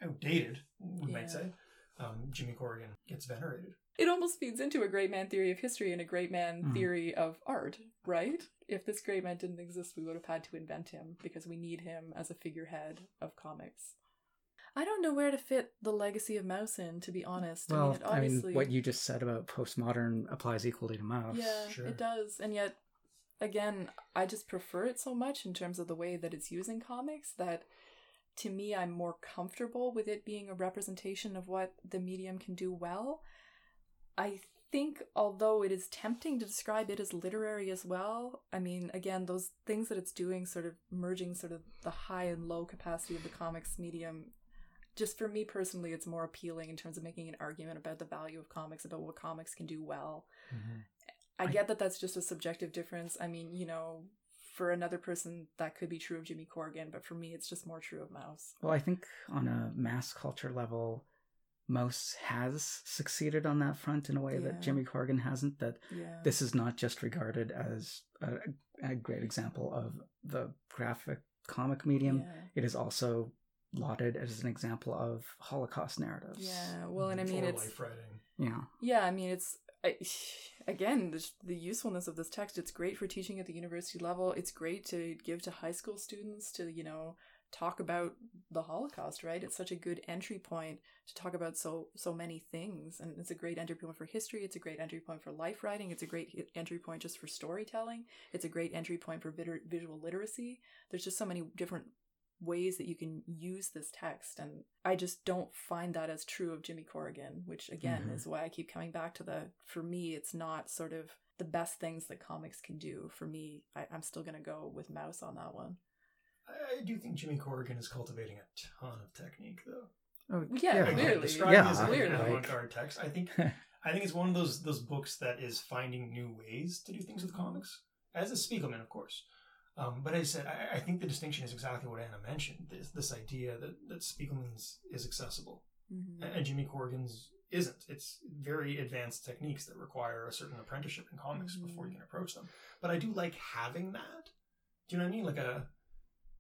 outdated, we
Yeah.
might say, um, Jimmy Corrigan gets venerated.
It almost feeds into a great man theory of history and a great man
Mhm.
theory of art, right? If this great man didn't exist, we would have had to invent him because we need him as a figurehead of comics. I don't know where to fit the legacy of Maus in, to be honest. I
Well,
mean, it
I mean, what you just said about postmodern applies equally to Maus.
Yeah,
Sure.
it does. And yet, again, I just prefer it so much in terms of the way that it's using comics that to me, I'm more comfortable with it being a representation of what the medium can do well. I think, although it is tempting to describe it as literary as well, I mean, again, those things that it's doing, sort of merging sort of the high and low capacity of the comics medium, just for me personally, it's more appealing in terms of making an argument about the value of comics, about what comics can do well. Mm-hmm. I
I-
get that that's just a subjective difference. I mean, you know, for another person, that could be true of Jimmy Corrigan, but for me, it's just more true of Maus.
Well, I think on a mass culture level, Maus has succeeded on that front in a way
Yeah.
that Jimmy Corrigan hasn't. That
Yeah.
this is not just regarded as a, a great example of the graphic comic medium,
Yeah.
it is also lauded as an example of Holocaust narratives.
Yeah. Well, and I mean,
or
it's
life writing.
Yeah.
yeah. I mean, it's I, again the, the usefulness of this text. It's great for teaching at the university level. It's great to give to high school students to you know talk about the Holocaust. Right. It's such a good entry point to talk about so so many things, and it's a great entry point for history. It's a great entry point for life writing. It's a great entry point just for storytelling. It's a great entry point for vid- visual literacy. There's just so many different ways that you can use this text and i just don't find that as true of jimmy corrigan which again
Mhm.
is why i keep coming back to the for me it's not sort of the best things that comics can do for me I, i'm still going to go with Maus on that one
I, I do think Jimmy Corrigan is cultivating a ton of technique, though.
Oh,
Yeah,
Again,
clearly.
describing
Yeah,
as an
clearly.
avant-garde text. I think I think it's one of those those books that is finding new ways to do things with comics, as is Spiegelman, of course. Um, but as I said, I, I think the distinction is exactly what Anna mentioned: this, this idea that that Spiegelman's is accessible
Mhm.
and Jimmy Corrigan's isn't. It's very advanced techniques that require a certain apprenticeship in comics
Mhm.
before you can approach them. But I do like having that. Do you know what I mean? Like a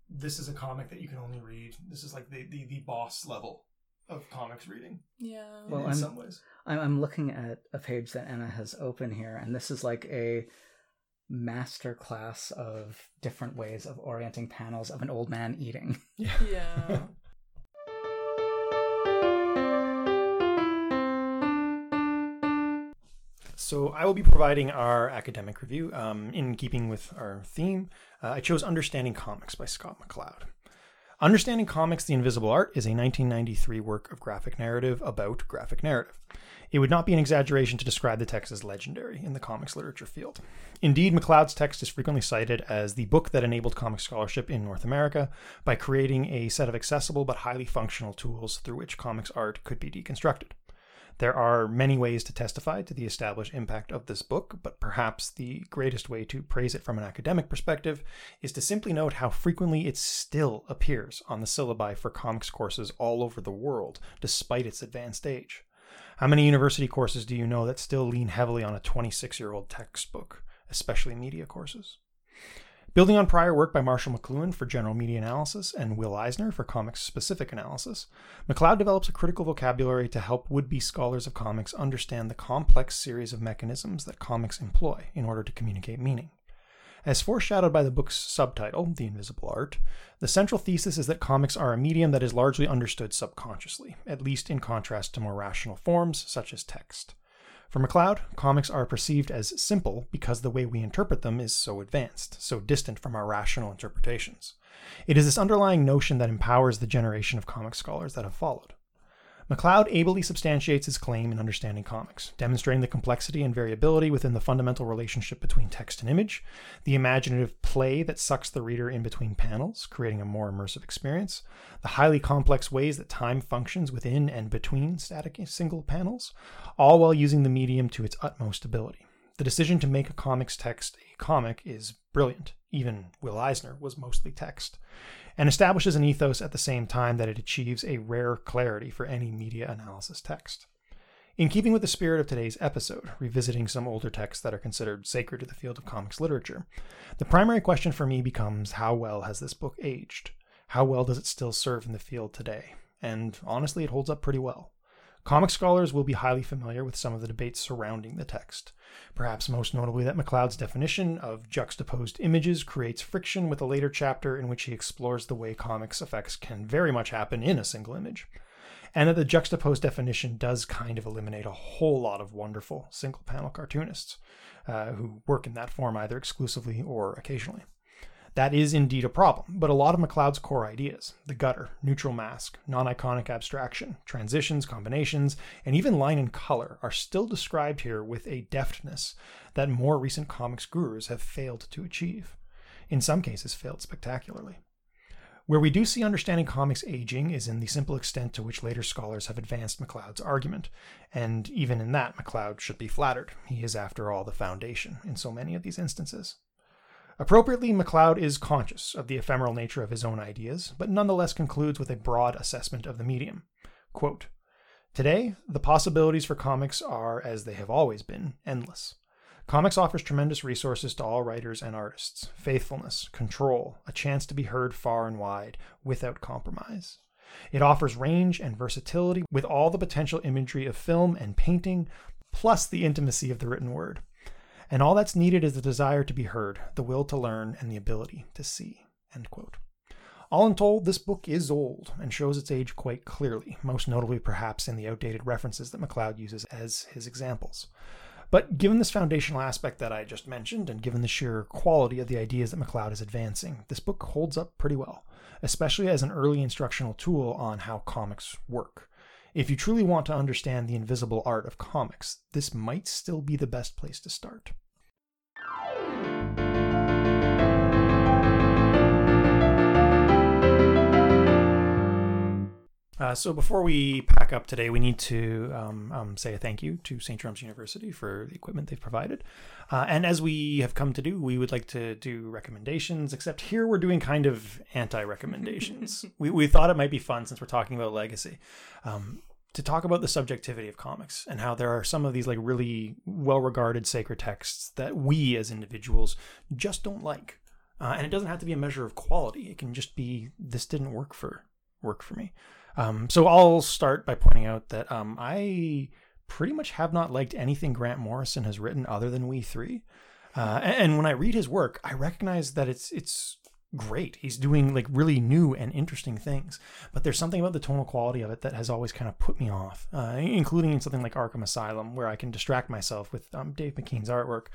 this is a comic that you can only read. This is like the the, the boss level of comics reading
Yeah.
Well,
in
I'm-
some ways.
I'm, I'm looking at a page that Anna has open here, and this is like a master class of different ways of orienting panels of an old man eating.
yeah.
So I will be providing our academic review. Um, in keeping with our theme, uh, I chose Understanding Comics by Scott McCloud. Understanding Comics The Invisible Art is a 1993 work of graphic narrative about graphic narrative. It would not be an exaggeration to describe the text as legendary in the comics literature field. Indeed, McCloud's text is frequently cited as the book that enabled comic scholarship in North America by creating a set of accessible but highly functional tools through which comics art could be deconstructed. There are many ways to testify to the established impact of this book, but perhaps the greatest way to praise it from an academic perspective is to simply note how frequently it still appears on the syllabi for comics courses all over the world, despite its advanced age. How many university courses do you know that still lean heavily on a 26 year old textbook, especially media courses? Building on prior work by Marshall McLuhan for general media analysis and Will Eisner for comics specific analysis, McCloud develops a critical vocabulary to help would be scholars of comics understand the complex series of mechanisms that comics employ in order to communicate meaning. As foreshadowed by the book's subtitle, The Invisible Art, the central thesis is that comics are a medium that is largely understood subconsciously, at least in contrast to more rational forms such as text. For McCloud, comics are perceived as simple because the way we interpret them is so advanced, so distant from our rational interpretations. It is this underlying notion that empowers the generation of comic scholars that have followed. McCloud ably substantiates his claim in understanding comics, demonstrating the complexity and variability within the fundamental relationship between text and image, the imaginative play that sucks the reader in between panels, creating a more immersive experience, the highly complex ways that time functions within and between static single panels, all while using the medium to its utmost ability. The decision to make a comics text a comic is brilliant. Even Will Eisner was mostly text, and establishes an ethos at the same time that it achieves a rare clarity for any media analysis text. In keeping with the spirit of today's episode, revisiting some older texts that are considered sacred to the field of comics literature, the primary question for me becomes how well has this book aged? How well does it still serve in the field today? And honestly, it holds up pretty well. Comic scholars will be highly familiar with some of the debates surrounding the text, perhaps most notably that McCloud's definition of juxtaposed images creates friction with a later chapter in which he explores the way comics effects can very much happen in a single image, and that the juxtaposed definition does kind of eliminate a whole lot of wonderful single panel cartoonists uh, who work in that form either exclusively or occasionally. That is indeed a problem, but a lot of McCloud's core ideas the gutter, neutral mask, non iconic abstraction, transitions, combinations, and even line and color are still described here with a deftness that more recent comics gurus have failed to achieve. In some cases, failed spectacularly. Where we do see understanding comics aging is in the simple extent to which later scholars have advanced McCloud's argument, and even in that, McCloud should be flattered. He is, after all, the foundation in so many of these instances. Appropriately, McCloud is conscious of the ephemeral nature of his own ideas, but nonetheless concludes with a broad assessment of the medium. Quote, Today, the possibilities for comics are, as they have always been, endless. Comics offers tremendous resources to all writers and artists faithfulness, control, a chance to be heard far and wide, without compromise. It offers range and versatility with all the potential imagery of film and painting, plus the intimacy of the written word. And all that's needed is the desire to be heard, the will to learn, and the ability to see. All in told, this book is old and shows its age quite clearly, most notably perhaps in the outdated references that McCloud uses as his examples. But given this foundational aspect that I just mentioned, and given the sheer quality of the ideas that McCloud is advancing, this book holds up pretty well, especially as an early instructional tool on how comics work. If you truly want to understand the invisible art of comics, this might still be the best place to start. Uh, so before we pack up today, we need to um, um, say a thank you to St. Jerome's University for the equipment they've provided. Uh, and as we have come to do, we would like to do recommendations, except here we're doing kind of anti recommendations. we, we thought it might be fun since we're talking about legacy. Um, to talk about the subjectivity of comics and how there are some of these like really well regarded sacred texts that we as individuals just don't like. Uh, and it doesn't have to be a measure of quality. It can just be this didn't work for work for me. Um, so I'll start by pointing out that um, I pretty much have not liked anything Grant Morrison has written other than We Three. Uh, and, when I read his work, I recognize that it's it's great. He's doing like really new and interesting things, but there's something about the tonal quality of it that has always kind of put me off, uh, including in something like Arkham Asylum, where I can distract myself with um, Dave McKean's artwork,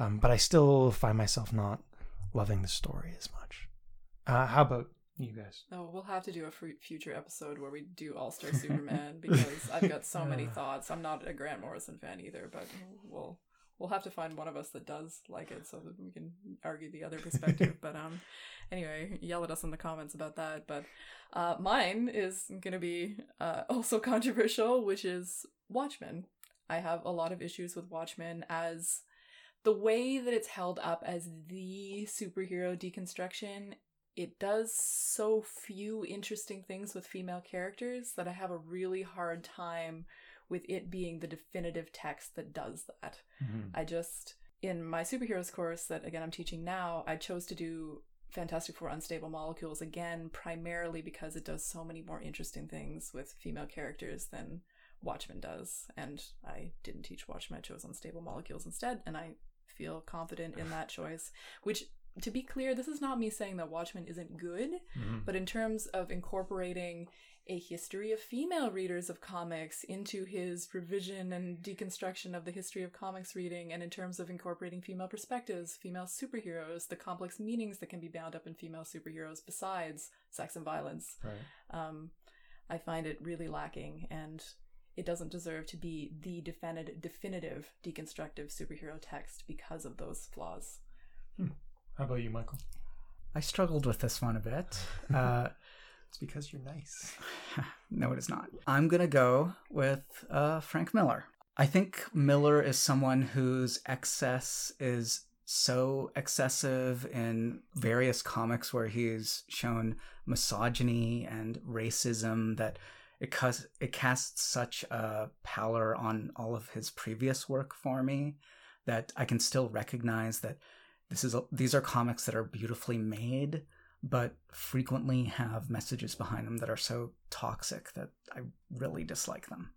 um, but I still find myself not loving the story as much. Uh, how about you guys?
No, we'll have to do a f- future episode where we do All Star Superman because I've got so many thoughts. I'm not a Grant Morrison fan either, but we'll we'll have to find one of us that does like it so that we can argue the other perspective. but um, anyway, yell at us in the comments about that. But uh, mine is going to be uh, also controversial, which is Watchmen. I have a lot of issues with Watchmen as the way that it's held up as the superhero deconstruction it does so few interesting things with female characters that I have a really hard time with it being the definitive text that does that. Mm-hmm. I just, in my superheroes course that again I'm teaching now, I chose to do Fantastic Four Unstable Molecules again, primarily because it does so many more interesting things with female characters than Watchmen does. And I didn't teach Watchmen, I chose Unstable Molecules instead, and I feel confident in that choice, which to be clear, this is not me saying that Watchmen isn't good, mm-hmm. but in terms of incorporating a history of female readers of comics into his revision and deconstruction of the history of comics reading, and in terms of incorporating female perspectives, female superheroes, the complex meanings that can be bound up in female superheroes besides sex and violence. Right. Um, I find it really lacking, and it doesn't deserve to be the definitive, definitive deconstructive superhero text because of those flaws.
Hmm. How about you, Michael?
I struggled with this one a bit. Uh,
it's because you're nice.
no, it is not. I'm going to go with uh, Frank Miller. I think Miller is someone whose excess is so excessive in various comics where he's shown misogyny and racism that it, it casts such a pallor on all of his previous work for me that I can still recognize that this is a, these are comics that are beautifully made, but frequently have messages behind them that are so toxic that I really dislike them.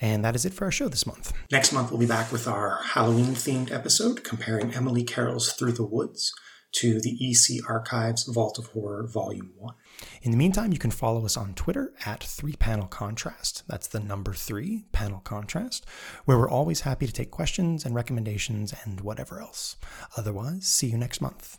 And that is it for our show this month.
Next month, we'll be back with our Halloween themed episode comparing Emily Carroll's Through the Woods to the EC Archives Vault of Horror Volume 1.
In the meantime, you can follow us on Twitter at 3 Panel Contrast. That's the number 3 Panel Contrast, where we're always happy to take questions and recommendations and whatever else. Otherwise, see you next month.